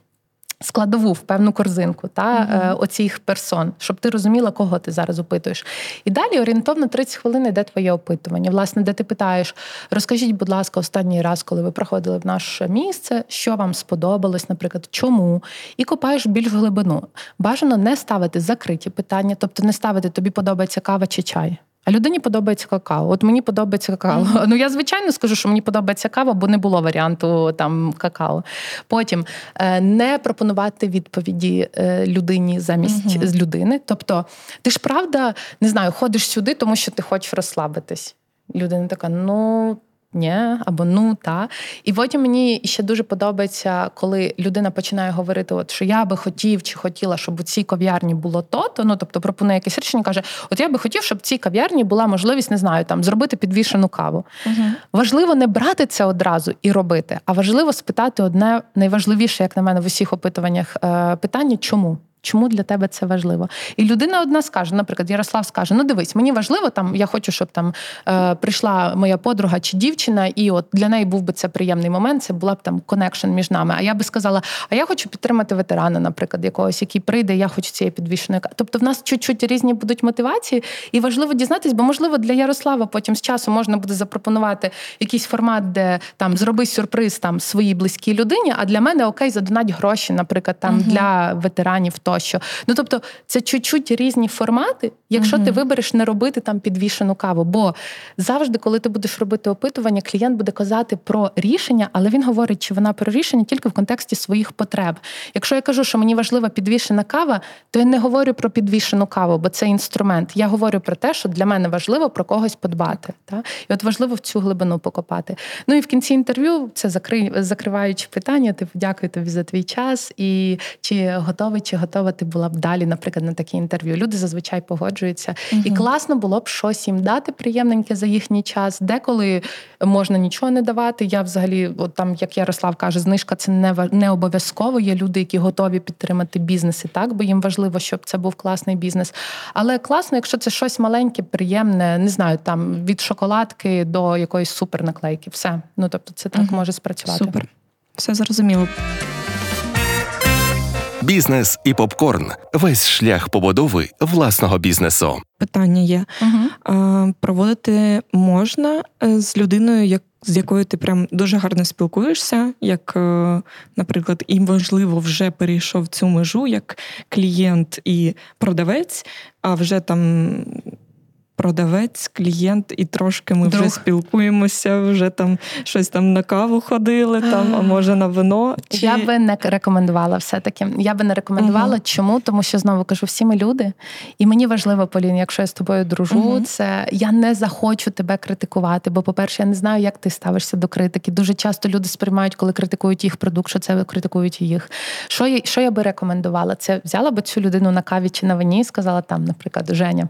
складову в певну корзинку та mm-hmm. оцих персон, щоб ти розуміла, кого ти зараз опитуєш. І далі орієнтовно 30 хвилин йде твоє опитування. Власне, де ти питаєш, розкажіть, будь ласка, останній раз, коли ви приходили в наше місце, що вам сподобалось, наприклад, чому, і копаєш більш глибину. Бажано не ставити закриті питання, тобто не ставити тобі подобається кава чи чай. А людині подобається какао. От мені подобається какао. Mm-hmm. Ну я звичайно скажу, що мені подобається кава, бо не було варіанту там какао. Потім е, не пропонувати відповіді е, людині замість mm-hmm. з людини. Тобто, ти ж правда не знаю, ходиш сюди, тому що ти хочеш розслабитись. Людина така, ну ні, або ну та. І потім мені ще дуже подобається, коли людина починає говорити, от що я би хотів чи хотіла, щоб у цій кав'ярні було то-то. Ну тобто пропонує якесь рішення, каже: От я би хотів, щоб в цій кав'ярні була можливість, не знаю, там зробити підвішену каву. Угу. Важливо не брати це одразу і робити, а важливо спитати одне найважливіше, як на мене, в усіх опитуваннях е, питання, чому. Чому для тебе це важливо? І людина одна скаже, наприклад, Ярослав скаже: Ну, дивись, мені важливо, там я хочу, щоб там е, прийшла моя подруга чи дівчина, і от для неї був би це приємний момент. Це була б там connection між нами. А я би сказала: а я хочу підтримати ветерана, наприклад, якогось, який прийде, я хочу цієї підвішеної. Тобто, в нас чуть-чуть різні будуть мотивації, і важливо дізнатись, бо можливо для Ярослава потім з часу можна буде запропонувати якийсь формат, де там зроби сюрприз там своїй близькій людині. А для мене okay, задонать гроші, наприклад, там угу. для ветеранів тощо. Ну тобто, це чуть-чуть різні формати, якщо mm ти вибереш не робити там підвішену каву. Бо завжди, коли ти будеш робити опитування, клієнт буде казати про рішення, але він говорить, чи вона про рішення тільки в контексті своїх потреб. Якщо я кажу, що мені важлива підвішена кава, то я не говорю про підвішену каву, бо це інструмент. Я говорю про те, що для мене важливо про когось подбати. Та? І от важливо в цю глибину покопати. Ну і в кінці інтерв'ю це закри... закриваючи питання. Типу, дякую тобі за твій час, і чи готовий, чи готовий готова ти була б далі, наприклад, на такі інтерв'ю. Люди зазвичай погоджуються. Угу. І класно було б щось їм дати приємненьке за їхній час. Деколи можна нічого не давати. Я взагалі, от там, як Ярослав каже, знижка це не не обов'язково. Є люди, які готові підтримати бізнес і так, бо їм важливо, щоб це був класний бізнес. Але класно, якщо це щось маленьке, приємне, не знаю, там від шоколадки до якоїсь супернаклейки. Все. Ну тобто, це так угу. може спрацювати. Супер. Все зрозуміло. Бізнес і попкорн весь шлях побудови власного бізнесу. Питання є угу. проводити можна е, з людиною, як з якою ти прям дуже гарно спілкуєшся, як, е, наприклад, і можливо вже перейшов цю межу як клієнт і продавець, а вже там продавець, клієнт, і трошки ми Друг. вже спілкуємося, вже там щось там на каву ходили, там, а може на вино. Чи... Я би не рекомендувала все-таки. Я би не рекомендувала. uh Чому? Тому що знову кажу, всі ми люди, і мені важливо, Полін, якщо я з тобою дружу, uh це я не захочу тебе критикувати. Бо, по-перше, я не знаю, як ти ставишся до критики. Дуже часто люди сприймають, коли критикують їх продукт, що це критикують їх. Що я що я би рекомендувала? Це взяла би цю людину на каві чи на вині і сказала там, наприклад, Женя,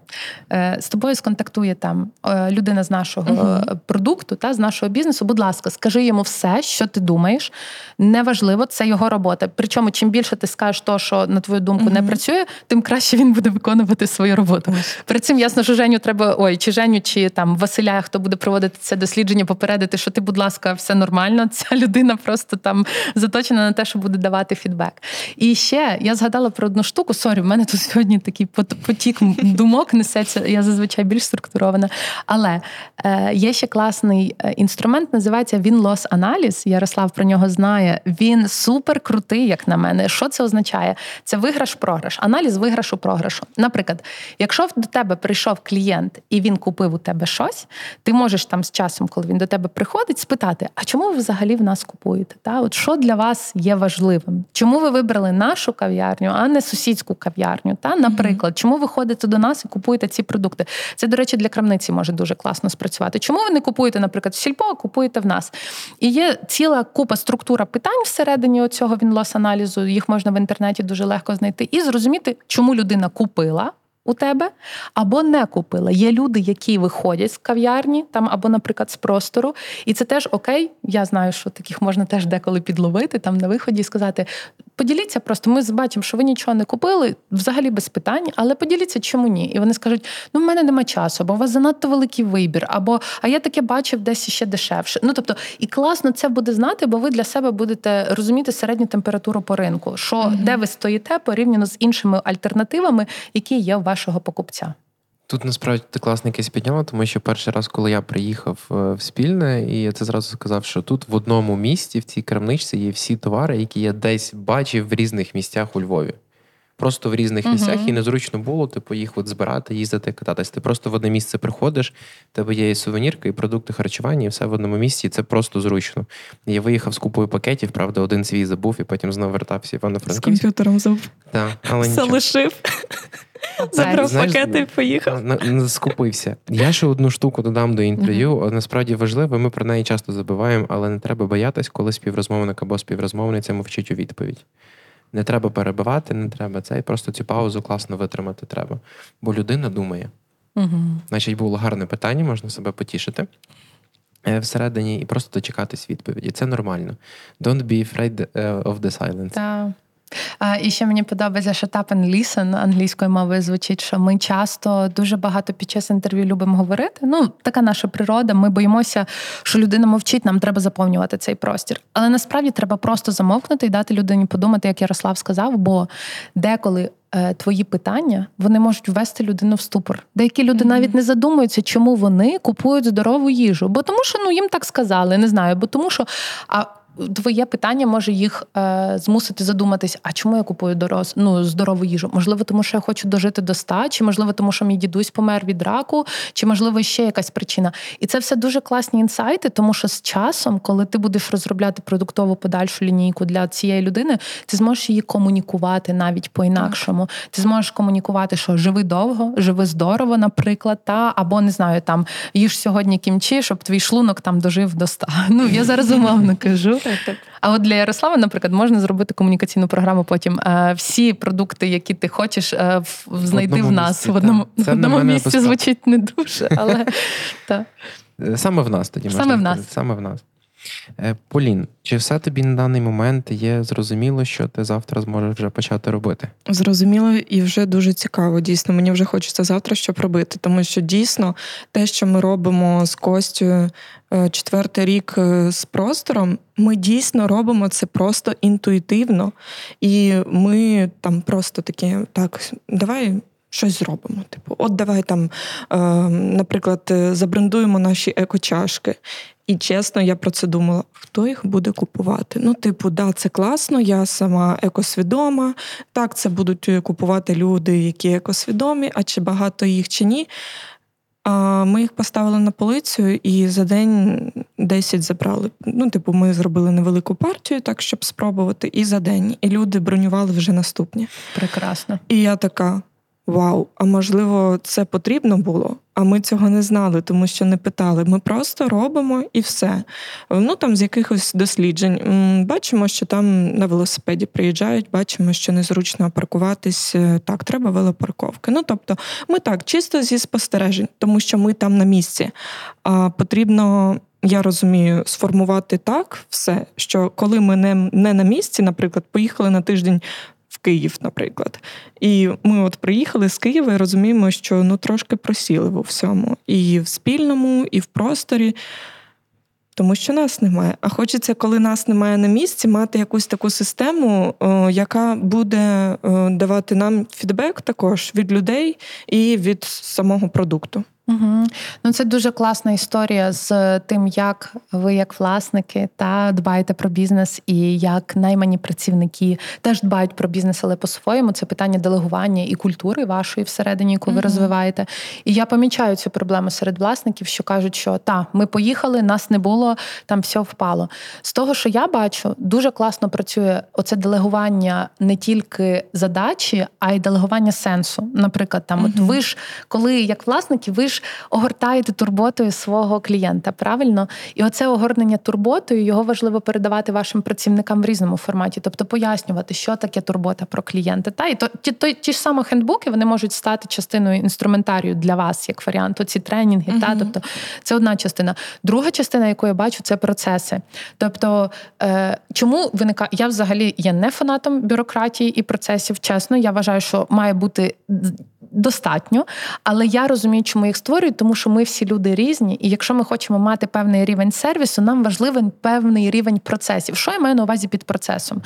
е, з тобою сконтактує там е, людина з нашого uh продукту, та з нашого бізнесу. Будь ласка, скажи йому все, що ти думаєш. Неважливо, це його робота. Причому, чим більше ти скажеш то, що на твою думку uh не працює, тим краще він буде виконувати свою роботу. При цим ясно, що Женю треба ой, чи Женю, чи там Василя, хто буде проводити це дослідження, попередити, що ти, будь ласка, все нормально. (laughs) Ця людина просто там заточена на те, що буде давати фідбек. І ще я згадала про одну штуку. Sorry, в мене тут сьогодні такий потік думок несеться. Я зазвичай більш структурована. Але е, є ще класний е, інструмент, називається він loss аналіз. Ярослав про нього знає. Він супер крутий, як на мене. Що це означає? Це виграш-програш, аналіз виграшу-програшу. Наприклад, якщо до тебе прийшов клієнт і він купив у тебе щось, ти можеш там з часом, коли він до тебе приходить, спитати: а чому ви взагалі в нас купуєте? Та от що для вас є важливим? Чому ви вибрали нашу кав'ярню, а не сусідську кав'ярню? Та, наприклад, чому ви ходите до нас і купуєте ці продукти? Це, до речі, для крамниці може дуже класно спрацювати. Чому ви не купуєте, наприклад, в сільпо, а купуєте в нас? І є ціла купа структура питань всередині цього вінлос аналізу. Їх можна в інтернеті дуже легко знайти і зрозуміти, чому людина купила у тебе або не купила. Є люди, які виходять з кав'ярні, там або, наприклад, з простору, і це теж окей. Я знаю, що таких можна теж деколи підловити там на виході і сказати: поділіться просто, ми бачимо, що ви нічого не купили, взагалі без питань, але поділіться, чому ні. І вони скажуть: ну, в мене нема часу, або у вас занадто великий вибір, або а я таке бачив десь ще дешевше. Ну тобто, і класно це буде знати, бо ви для себе будете розуміти середню температуру по ринку, що mm де ви стоїте порівняно з іншими альтернативами, які є у вашого покупця. Тут насправді ти класний кейс підняла, тому що перший раз, коли я приїхав е, в спільне, і я це зразу сказав, що тут в одному місті, в цій крамничці, є всі товари, які я десь бачив в різних місцях у Львові. Просто в різних Мгм. місцях, і незручно було, типу, їх от збирати, їздити, кататись. Ти просто в одне місце приходиш, в тебе є і сувенірка, і продукти харчування, і все в одному місці, і це просто зручно. Я виїхав з купою пакетів, правда, один свій забув, і потім знову вертався З Івано-Франківськ. комп'ютером забув. Так, але Все нічого. лишив, Це, (laughs) забрав пакети і поїхав. На- на- Скупився. Я ще одну штуку додам до інтерв'ю. Насправді важливо, ми про неї часто забуваємо, але не треба боятись, коли співрозмовник або співрозмовниця мовчить у відповідь. Не треба перебивати, не треба це, і просто цю паузу класно витримати треба. Бо людина думає. Угу. Значить, було гарне питання, можна себе потішити е, всередині і просто дочекатись відповіді. Це нормально. Don't be afraid е, of the silence. Та. А, і ще мені подобається shut up and listen англійською мовою звучить, що ми часто дуже багато під час інтерв'ю любимо говорити. Ну, така наша природа. Ми боїмося, що людина мовчить, нам треба заповнювати цей простір. Але насправді треба просто замовкнути і дати людині подумати, як Ярослав сказав, бо деколи. е, Твої питання вони можуть ввести людину в ступор. Деякі люди Мгм. навіть не задумуються, чому вони купують здорову їжу. Бо тому, що ну їм так сказали, не знаю. Бо тому, що а твоє питання може їх е, змусити задуматись, а чому я купую дорос, ну, здорову їжу? Можливо, тому що я хочу дожити до 100, чи можливо, тому що мій дідусь помер від раку, чи можливо ще якась причина. І це все дуже класні інсайти, тому що з часом, коли ти будеш розробляти продуктову подальшу лінійку для цієї людини, ти зможеш її комунікувати навіть по-інакшому. Ти зможеш комунікувати, що живи довго, живи здорово, наприклад, та або не знаю, там їж сьогодні кімчі, щоб твій шлунок там дожив до 100. (laughs) Ну я зараз умовно кажу. Так. А от для Ярослава, наприклад, можна зробити комунікаційну програму. Потім е, всі продукти, які ти хочеш, е, знайти в одному нас місці, в одному, в одному місці звучить не дуже, але (laughs) так. Саме в нас тоді Саме можна в нас. Саме в нас. Е, Полін, чи все тобі на даний момент є зрозуміло, що ти завтра зможеш вже почати робити? Зрозуміло і вже дуже цікаво. Дійсно, мені вже хочеться завтра щоб робити, тому що дійсно те, що ми робимо з Костю е, четвертий рік е, з простором, ми дійсно робимо це просто інтуїтивно, і ми там просто такі, так, давай. Щось зробимо. Типу, от давай там, е, наприклад, е, забрендуємо наші еко-чашки. І чесно, я про це думала: хто їх буде купувати? Ну, типу, да, це класно, я сама екосвідома. Так, це будуть е, купувати люди, які екосвідомі, а чи багато їх, чи ні. А ми їх поставили на полицю і за день 10 забрали. Ну, типу, ми зробили невелику партію, так щоб спробувати, і за день. І люди бронювали вже наступні. Прекрасно. І я така: вау, а можливо, це потрібно було? А ми цього не знали, тому що не питали. Ми просто робимо і все. Ну там з якихось досліджень бачимо, що там на велосипеді приїжджають, бачимо, що незручно паркуватись. Е, Так, треба велопарковки. Ну тобто, ми так чисто зі спостережень, тому що ми там на місці. А потрібно. Я розумію, сформувати так все, що коли ми не, не на місці, наприклад, поїхали на тиждень в Київ, наприклад. І ми от приїхали з Києва і розуміємо, що ну трошки просіли в всьому. І в спільному, і в просторі. Тому що нас немає. А хочеться, коли нас немає на місці, мати якусь таку систему, о, яка буде о, давати нам фідбек також від людей і від самого продукту. Угу. Ну, це дуже класна історія з тим, як ви, як власники, та дбаєте про бізнес, і як наймані працівники теж дбають про бізнес, але по-своєму це питання делегування і культури вашої всередині, яку ви Мгм. розвиваєте. І я помічаю цю проблему серед власників, що кажуть, що та ми поїхали, нас не було, там все впало. З того, що я бачу, дуже класно працює оце делегування не тільки задачі, а й делегування сенсу. Наприклад, там, от ви ж коли як власники, ви ж огортаєте турботою свого клієнта, правильно? І оце огорнення турботою його важливо передавати вашим працівникам в різному форматі, тобто пояснювати, що таке турбота про клієнта. Та і то ті, то, ті ж самі хендбуки вони можуть стати частиною інструментарію для вас, як варіант. Ці тренінги, та тобто це одна частина. Друга частина, яку я бачу, це процеси. Тобто, е, чому виникає я взагалі є не фанатом бюрократії і процесів. Чесно, я вважаю, що має бути достатньо, але я розумію, чому їх створюють, тому що ми всі люди різні, і якщо ми хочемо мати певний рівень сервісу, нам важливий певний рівень процесів. Що я маю на увазі під процесом?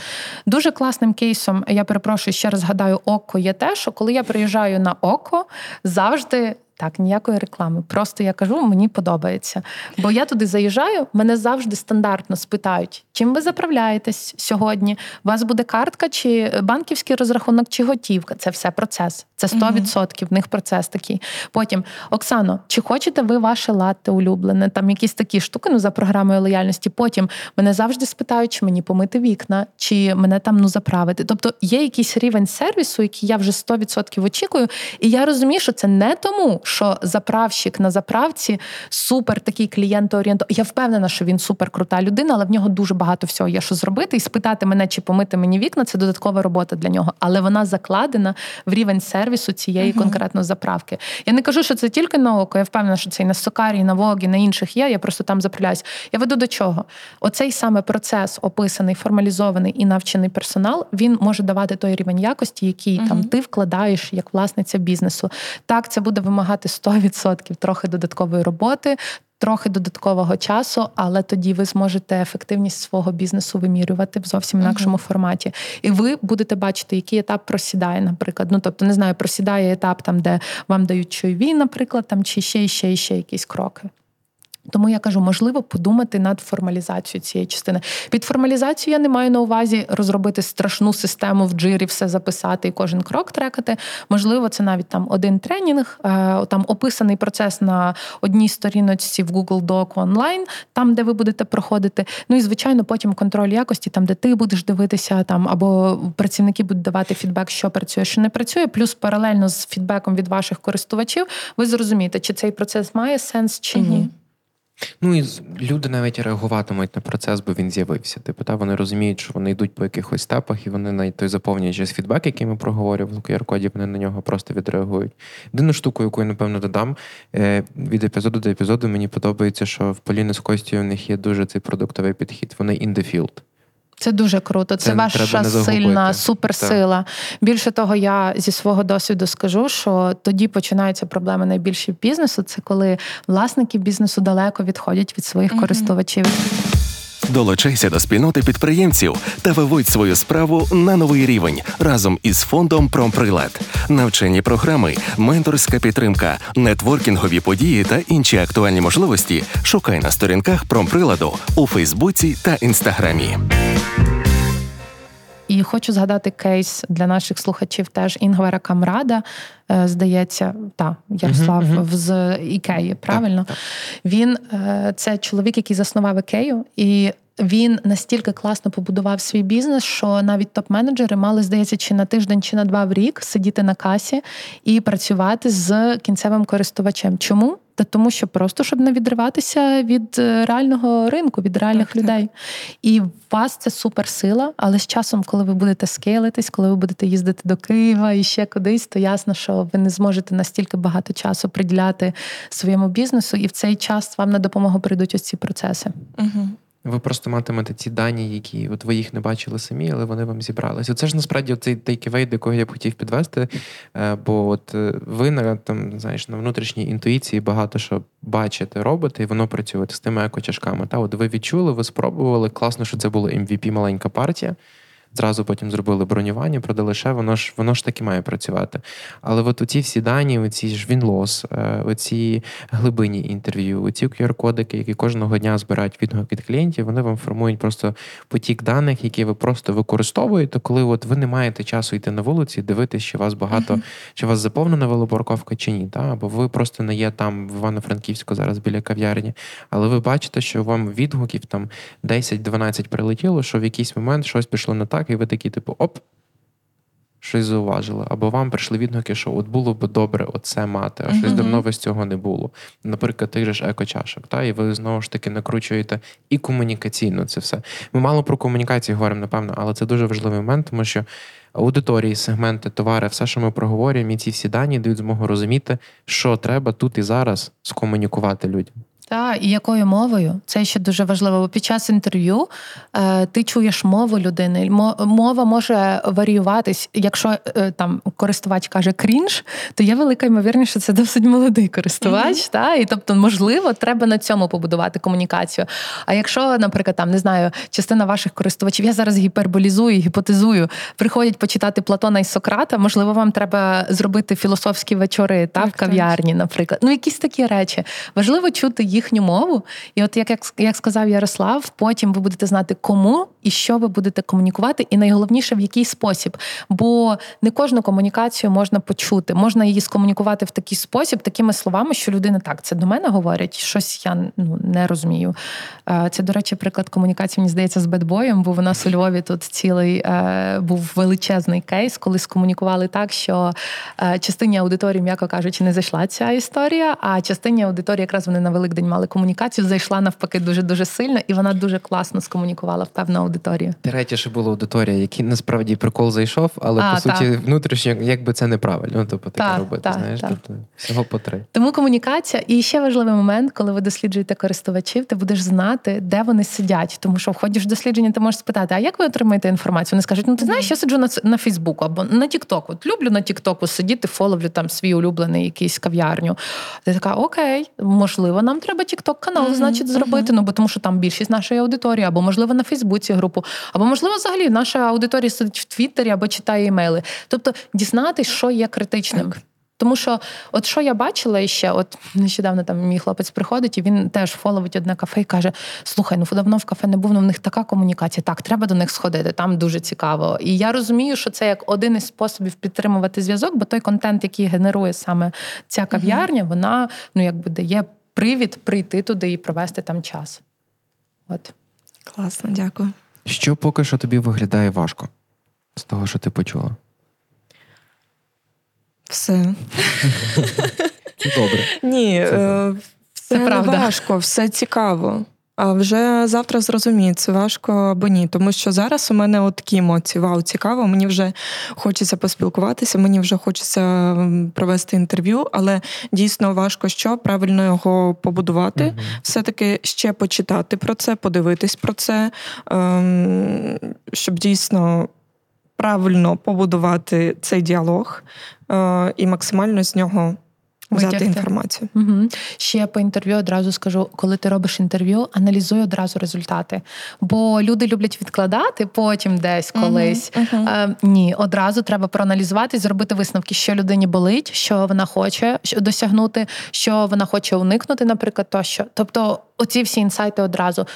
Дуже класним кейсом, я перепрошую, ще раз згадаю, око є те, що коли я приїжджаю на око, завжди. Так, ніякої реклами. Просто я кажу, мені подобається. Бо я туди заїжджаю, мене завжди стандартно спитають, чим ви заправляєтесь сьогодні? У вас буде картка, чи банківський розрахунок, чи готівка. Це все процес. Це 100%. В них процес такий. Потім, Оксано, чи хочете ви ваше латте улюблене? Там якісь такі штуки ну, за програмою лояльності. Потім мене завжди спитають, чи мені помити вікна, чи мене там ну заправити. Тобто є якийсь рівень сервісу, який я вже 100% очікую. І я розумію, що це не тому, що заправщик на заправці супер такий клієнтоорієнтований. Я впевнена, що він супер крута людина, але в нього дуже багато всього є, що зробити. І спитати мене, чи помити мені вікна, це додаткова робота для нього. Але вона закладена в рівень сервісу цієї uh-huh. конкретно заправки. Я не кажу, що це тільки на око. Я впевнена, що це і на Сокарі, і на Вогі, на інших є. Я просто там заправляюсь. Я веду до чого? Оцей саме процес описаний, формалізований і навчений персонал. Він може давати той рівень якості, який uh-huh. там ти вкладаєш як власниця бізнесу. Так, це буде вимагати 100% трохи додаткової роботи. Трохи додаткового часу, але тоді ви зможете ефективність свого бізнесу вимірювати в зовсім інакшому uh-huh. форматі. І ви будете бачити, який етап просідає, наприклад. Ну тобто, не знаю, просідає етап там, де вам дають чайові, наприклад, там чи ще і ще і ще якісь кроки. Тому я кажу, можливо, подумати над формалізацією цієї частини. Під формалізацію я не маю на увазі розробити страшну систему в джирі, все записати і кожен крок трекати. Можливо, це навіть там один тренінг, е, там описаний процес на одній сторіночці в Google Doc онлайн, там де ви будете проходити. Ну і звичайно, потім контроль якості, там де ти будеш дивитися, там або працівники будуть давати фідбек, що працює, що не працює. Плюс паралельно з фідбеком від ваших користувачів, ви зрозумієте, чи цей процес має сенс чи ні. Ну і люди навіть реагуватимуть на процес, бо він з'явився. Типу, та вони розуміють, що вони йдуть по якихось степах, і вони навіть той заповнюючи фідбек, який ми проговорювали в QR-коді, вони на нього просто відреагують. Єдину штуку, яку я напевно додам е, від епізоду до епізоду, мені подобається, що в Поліни з Костю в них є дуже цей продуктовий підхід. Вони in the field. Це дуже круто. Це, це ваша сильна суперсила. Так. Більше того, я зі свого досвіду скажу, що тоді починаються проблеми найбільші бізнесу. Це коли власники бізнесу далеко відходять від своїх mm користувачів. Долучайся до спільноти підприємців та виводь свою справу на новий рівень разом із фондом Промприлад. Навчені програми, менторська підтримка, нетворкінгові події та інші актуальні можливості. Шукай на сторінках Промприладу у Фейсбуці та Інстаграмі. І хочу згадати кейс для наших слухачів теж Інгвара Камрада. Е, здається, та Ярослав uh-huh, uh-huh. з Ікеї. Правильно, так, так. він е, це чоловік, який заснував Ікею, і він настільки класно побудував свій бізнес, що навіть топ-менеджери мали, здається, чи на тиждень, чи на два в рік сидіти на касі і працювати з кінцевим користувачем. Чому? Тому, що просто щоб не відриватися від е, реального ринку, від реальних так, людей. Так. І у вас це суперсила, але з часом, коли ви будете скейлитись, коли ви будете їздити до Києва і ще кудись, то ясно, що ви не зможете настільки багато часу приділяти своєму бізнесу, і в цей час вам на допомогу прийдуть ось ці процеси. Угу. Ви просто матимете ці дані, які от ви їх не бачили самі, але вони вам зібралися. Це ж насправді цей тейківей, до якого я б хотів підвести. Е, бо от е, ви на там, знаєш, на внутрішній інтуїції багато що бачите, робите, і воно працює з тими екочашками. Та от ви відчули, ви спробували. Класно, що це було MVP маленька партія зразу потім зробили бронювання, продали ще, воно ж воно ж таки має працювати. Але от оці всі дані, оці ж вінлос, е, оці глибинні інтерв'ю, оці QR-кодики, які кожного дня збирають відгук від клієнтів, вони вам формують просто потік даних, які ви просто використовуєте, коли от ви не маєте часу йти на вулиці, дивитися, чи вас багато, uh-huh. чи вас заповнена велопарковка чи ні. Та? Або ви просто не є там в Івано-Франківську зараз біля кав'ярні, але ви бачите, що вам відгуків там 10-12 прилетіло, що в якийсь момент щось пішло не так так, і ви такі, типу, оп, щось зауважили. Або вам прийшли відгуки, що от було б добре оце мати, а щось uh-huh. давно без цього не було. Наприклад, тих ж екочашок. Та, І ви знову ж таки накручуєте і комунікаційно це все. Ми мало про комунікацію говоримо, напевно, але це дуже важливий момент, тому що. Аудиторії, сегменти, товари, все, що ми проговорюємо, і ці всі дані дають змогу розуміти, що треба тут і зараз скомунікувати людям. Так, і якою мовою? Це ще дуже важливо. Бо під час інтерв'ю е, ти чуєш мову людини. Мова може варіюватись. Якщо е, там користувач каже крінж, то є велика ймовірність, що це досить молодий користувач. Mm-hmm. Та? І тобто, можливо, треба на цьому побудувати комунікацію. А якщо, наприклад, там не знаю, частина ваших користувачів, я зараз гіперболізую, гіпотезую, приходять почитати Платона і Сократа, можливо, вам треба зробити філософські вечори та так, в кав'ярні, так. наприклад. Ну, якісь такі речі. Важливо чути їх їхню мову. І от як, як як, сказав Ярослав, потім ви будете знати, кому і що ви будете комунікувати, і найголовніше в який спосіб. Бо не кожну комунікацію можна почути, можна її скомунікувати в такий спосіб, такими словами, що людина так, це до мене говорять, щось я ну не розумію. Е, це, до речі, приклад комунікації, мені здається, з бедбоєм, бо в нас у Львові тут цілий е, був величезний кейс, коли скомунікували так, що е, частині аудиторії, м'яко кажучи, не зайшла ця історія, а частині аудиторії якраз вони на Великдень мали комунікацію, зайшла навпаки дуже дуже сильно, і вона дуже класно скомунікувала в певну аудиторію. Третє, що була аудиторія, який насправді прикол зайшов, але а, по суті та. внутрішньо, якби це неправильно. Ну, тобто таке робити. Та, знаєш, тобто всього по три. Тому комунікація, і ще важливий момент, коли ви досліджуєте користувачів, ти будеш знати, де вони сидять. Тому що входиш в дослідження, ти можеш спитати, а як ви отримаєте інформацію? Вони скажуть, ну ти знаєш, я сиджу на на Фейсбуку або на Тіктоку. От люблю на Тіктоку сидіти, фоловлю там свій улюблений якийсь кав'ярню. Ти така, окей, можливо, нам треба Тікток канал, mm-hmm. значить, зробити. Mm-hmm. Ну бо тому, що там більшість нашої аудиторії, або можливо на Фейсбуці групу, або можливо, взагалі наша аудиторія сидить в Твіттері або читає емейли. Тобто дізнатись, що є критичним. Так. Тому що, от що я бачила ще, от нещодавно там мій хлопець приходить, і він теж фоловить одне кафе і каже: Слухай, ну давно в кафе не був, ну в них така комунікація. Так, треба до них сходити, там дуже цікаво. І я розумію, що це як один із способів підтримувати зв'язок, бо той контент, який генерує саме ця кав'ярня, вона ну якби дає привід прийти туди і провести там час. От. Класно, дякую. Що поки що тобі виглядає важко з того, що ти почула? Все. Добре. Ні, Це, е, все не важко, все цікаво. А вже завтра зрозумію, це важко або ні. Тому що зараз у мене от такі емоції. Вау, цікаво, мені вже хочеться поспілкуватися, мені вже хочеться провести інтерв'ю, але дійсно важко що правильно його побудувати, mm все-таки ще почитати про це, подивитись про це, ем, щоб дійсно правильно побудувати цей діалог е, і максимально з нього взяти Витягти. інформацію. Угу. Ще по інтерв'ю одразу скажу, коли ти робиш інтерв'ю, аналізуй одразу результати. Бо люди люблять відкладати потім десь колись. Угу. Угу. Е, ні, одразу треба проаналізувати, зробити висновки, що людині болить, що вона хоче досягнути, що вона хоче уникнути, наприклад, тощо. Тобто, оці всі інсайти одразу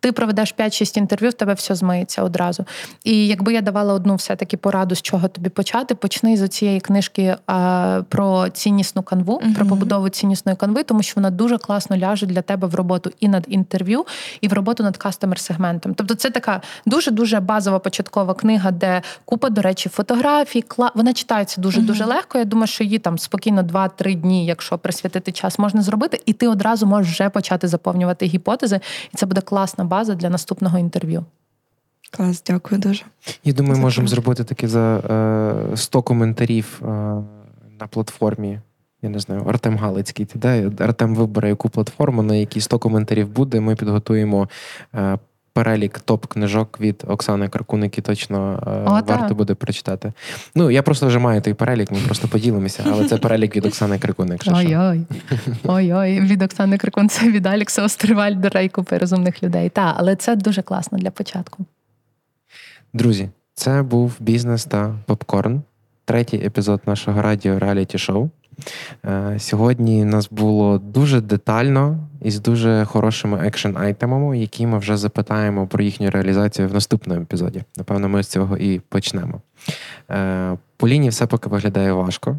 ти проведеш 5-6 інтерв'ю, в тебе все змиється одразу. І якби я давала одну все-таки пораду, з чого тобі почати, почни з цієї книжки а, про ціннісну канву, uh про побудову ціннісної канви, тому що вона дуже класно ляже для тебе в роботу і над інтерв'ю, і в роботу над кастомер-сегментом. Тобто, це така дуже дуже базова початкова книга, де купа, до речі, фотографій, кла... вона читається дуже дуже uh легко. Я думаю, що її там спокійно 2-3 дні, якщо присвятити час, можна зробити, і ти одразу можеш вже почати заповнювати гіпотези, і це буде класно класна база для наступного інтерв'ю. Клас, дякую дуже. Я думаю, можемо зробити таке за е, 100 коментарів е, на платформі. Я не знаю, Артем Галицький. Ти да? Артем вибере яку платформу, на якій 100 коментарів буде. Ми підготуємо е, перелік топ-книжок від Оксани Крикун, які точно е, О, варто так. буде прочитати. Ну, я просто вже маю той перелік, ми просто поділимося, але це перелік від Оксани Крикун, якщо Ой-ой. Ой-ой, від Оксани Крикун це від Алекса Остервальдера і купи розумних людей. Так, але це дуже класно для початку. Друзі, це був бізнес та попкорн. Третій епізод нашого радіо реаліті шоу. Е, сьогодні нас було дуже детально і з дуже хорошими action item 'ами, які ми вже запитаємо про їхню реалізацію в наступному епізоді. Напевно, ми з цього і почнемо. Е, по лінії все поки виглядає важко,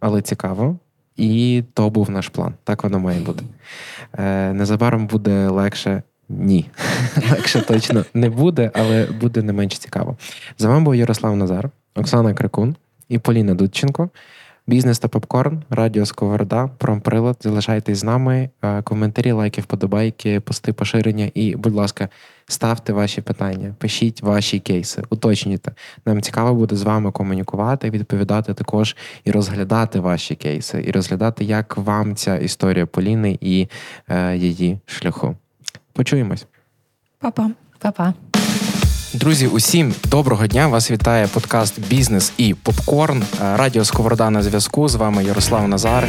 але цікаво. І то був наш план. Так воно має бути. Е, незабаром буде легше. Ні, (laughs) легше точно не буде, але буде не менш цікаво. За вами був Ярослав Назар, Оксана Крикун і Поліна Дудченко. Бізнес та попкорн, радіо Сковорода, промприлад. Залишайтесь з нами. Е, коментарі, лайки, вподобайки, пости поширення. І, будь ласка, ставте ваші питання, пишіть ваші кейси, уточнюйте. Нам цікаво буде з вами комунікувати, відповідати також і розглядати ваші кейси, і розглядати, як вам ця історія Поліни і е, її шляху. Почуємось. Па-па. Па-па. Друзі, усім доброго дня! Вас вітає подкаст Бізнес і попкорн. Е, Радіо Сковорода на зв'язку. З вами Ярослав Назар.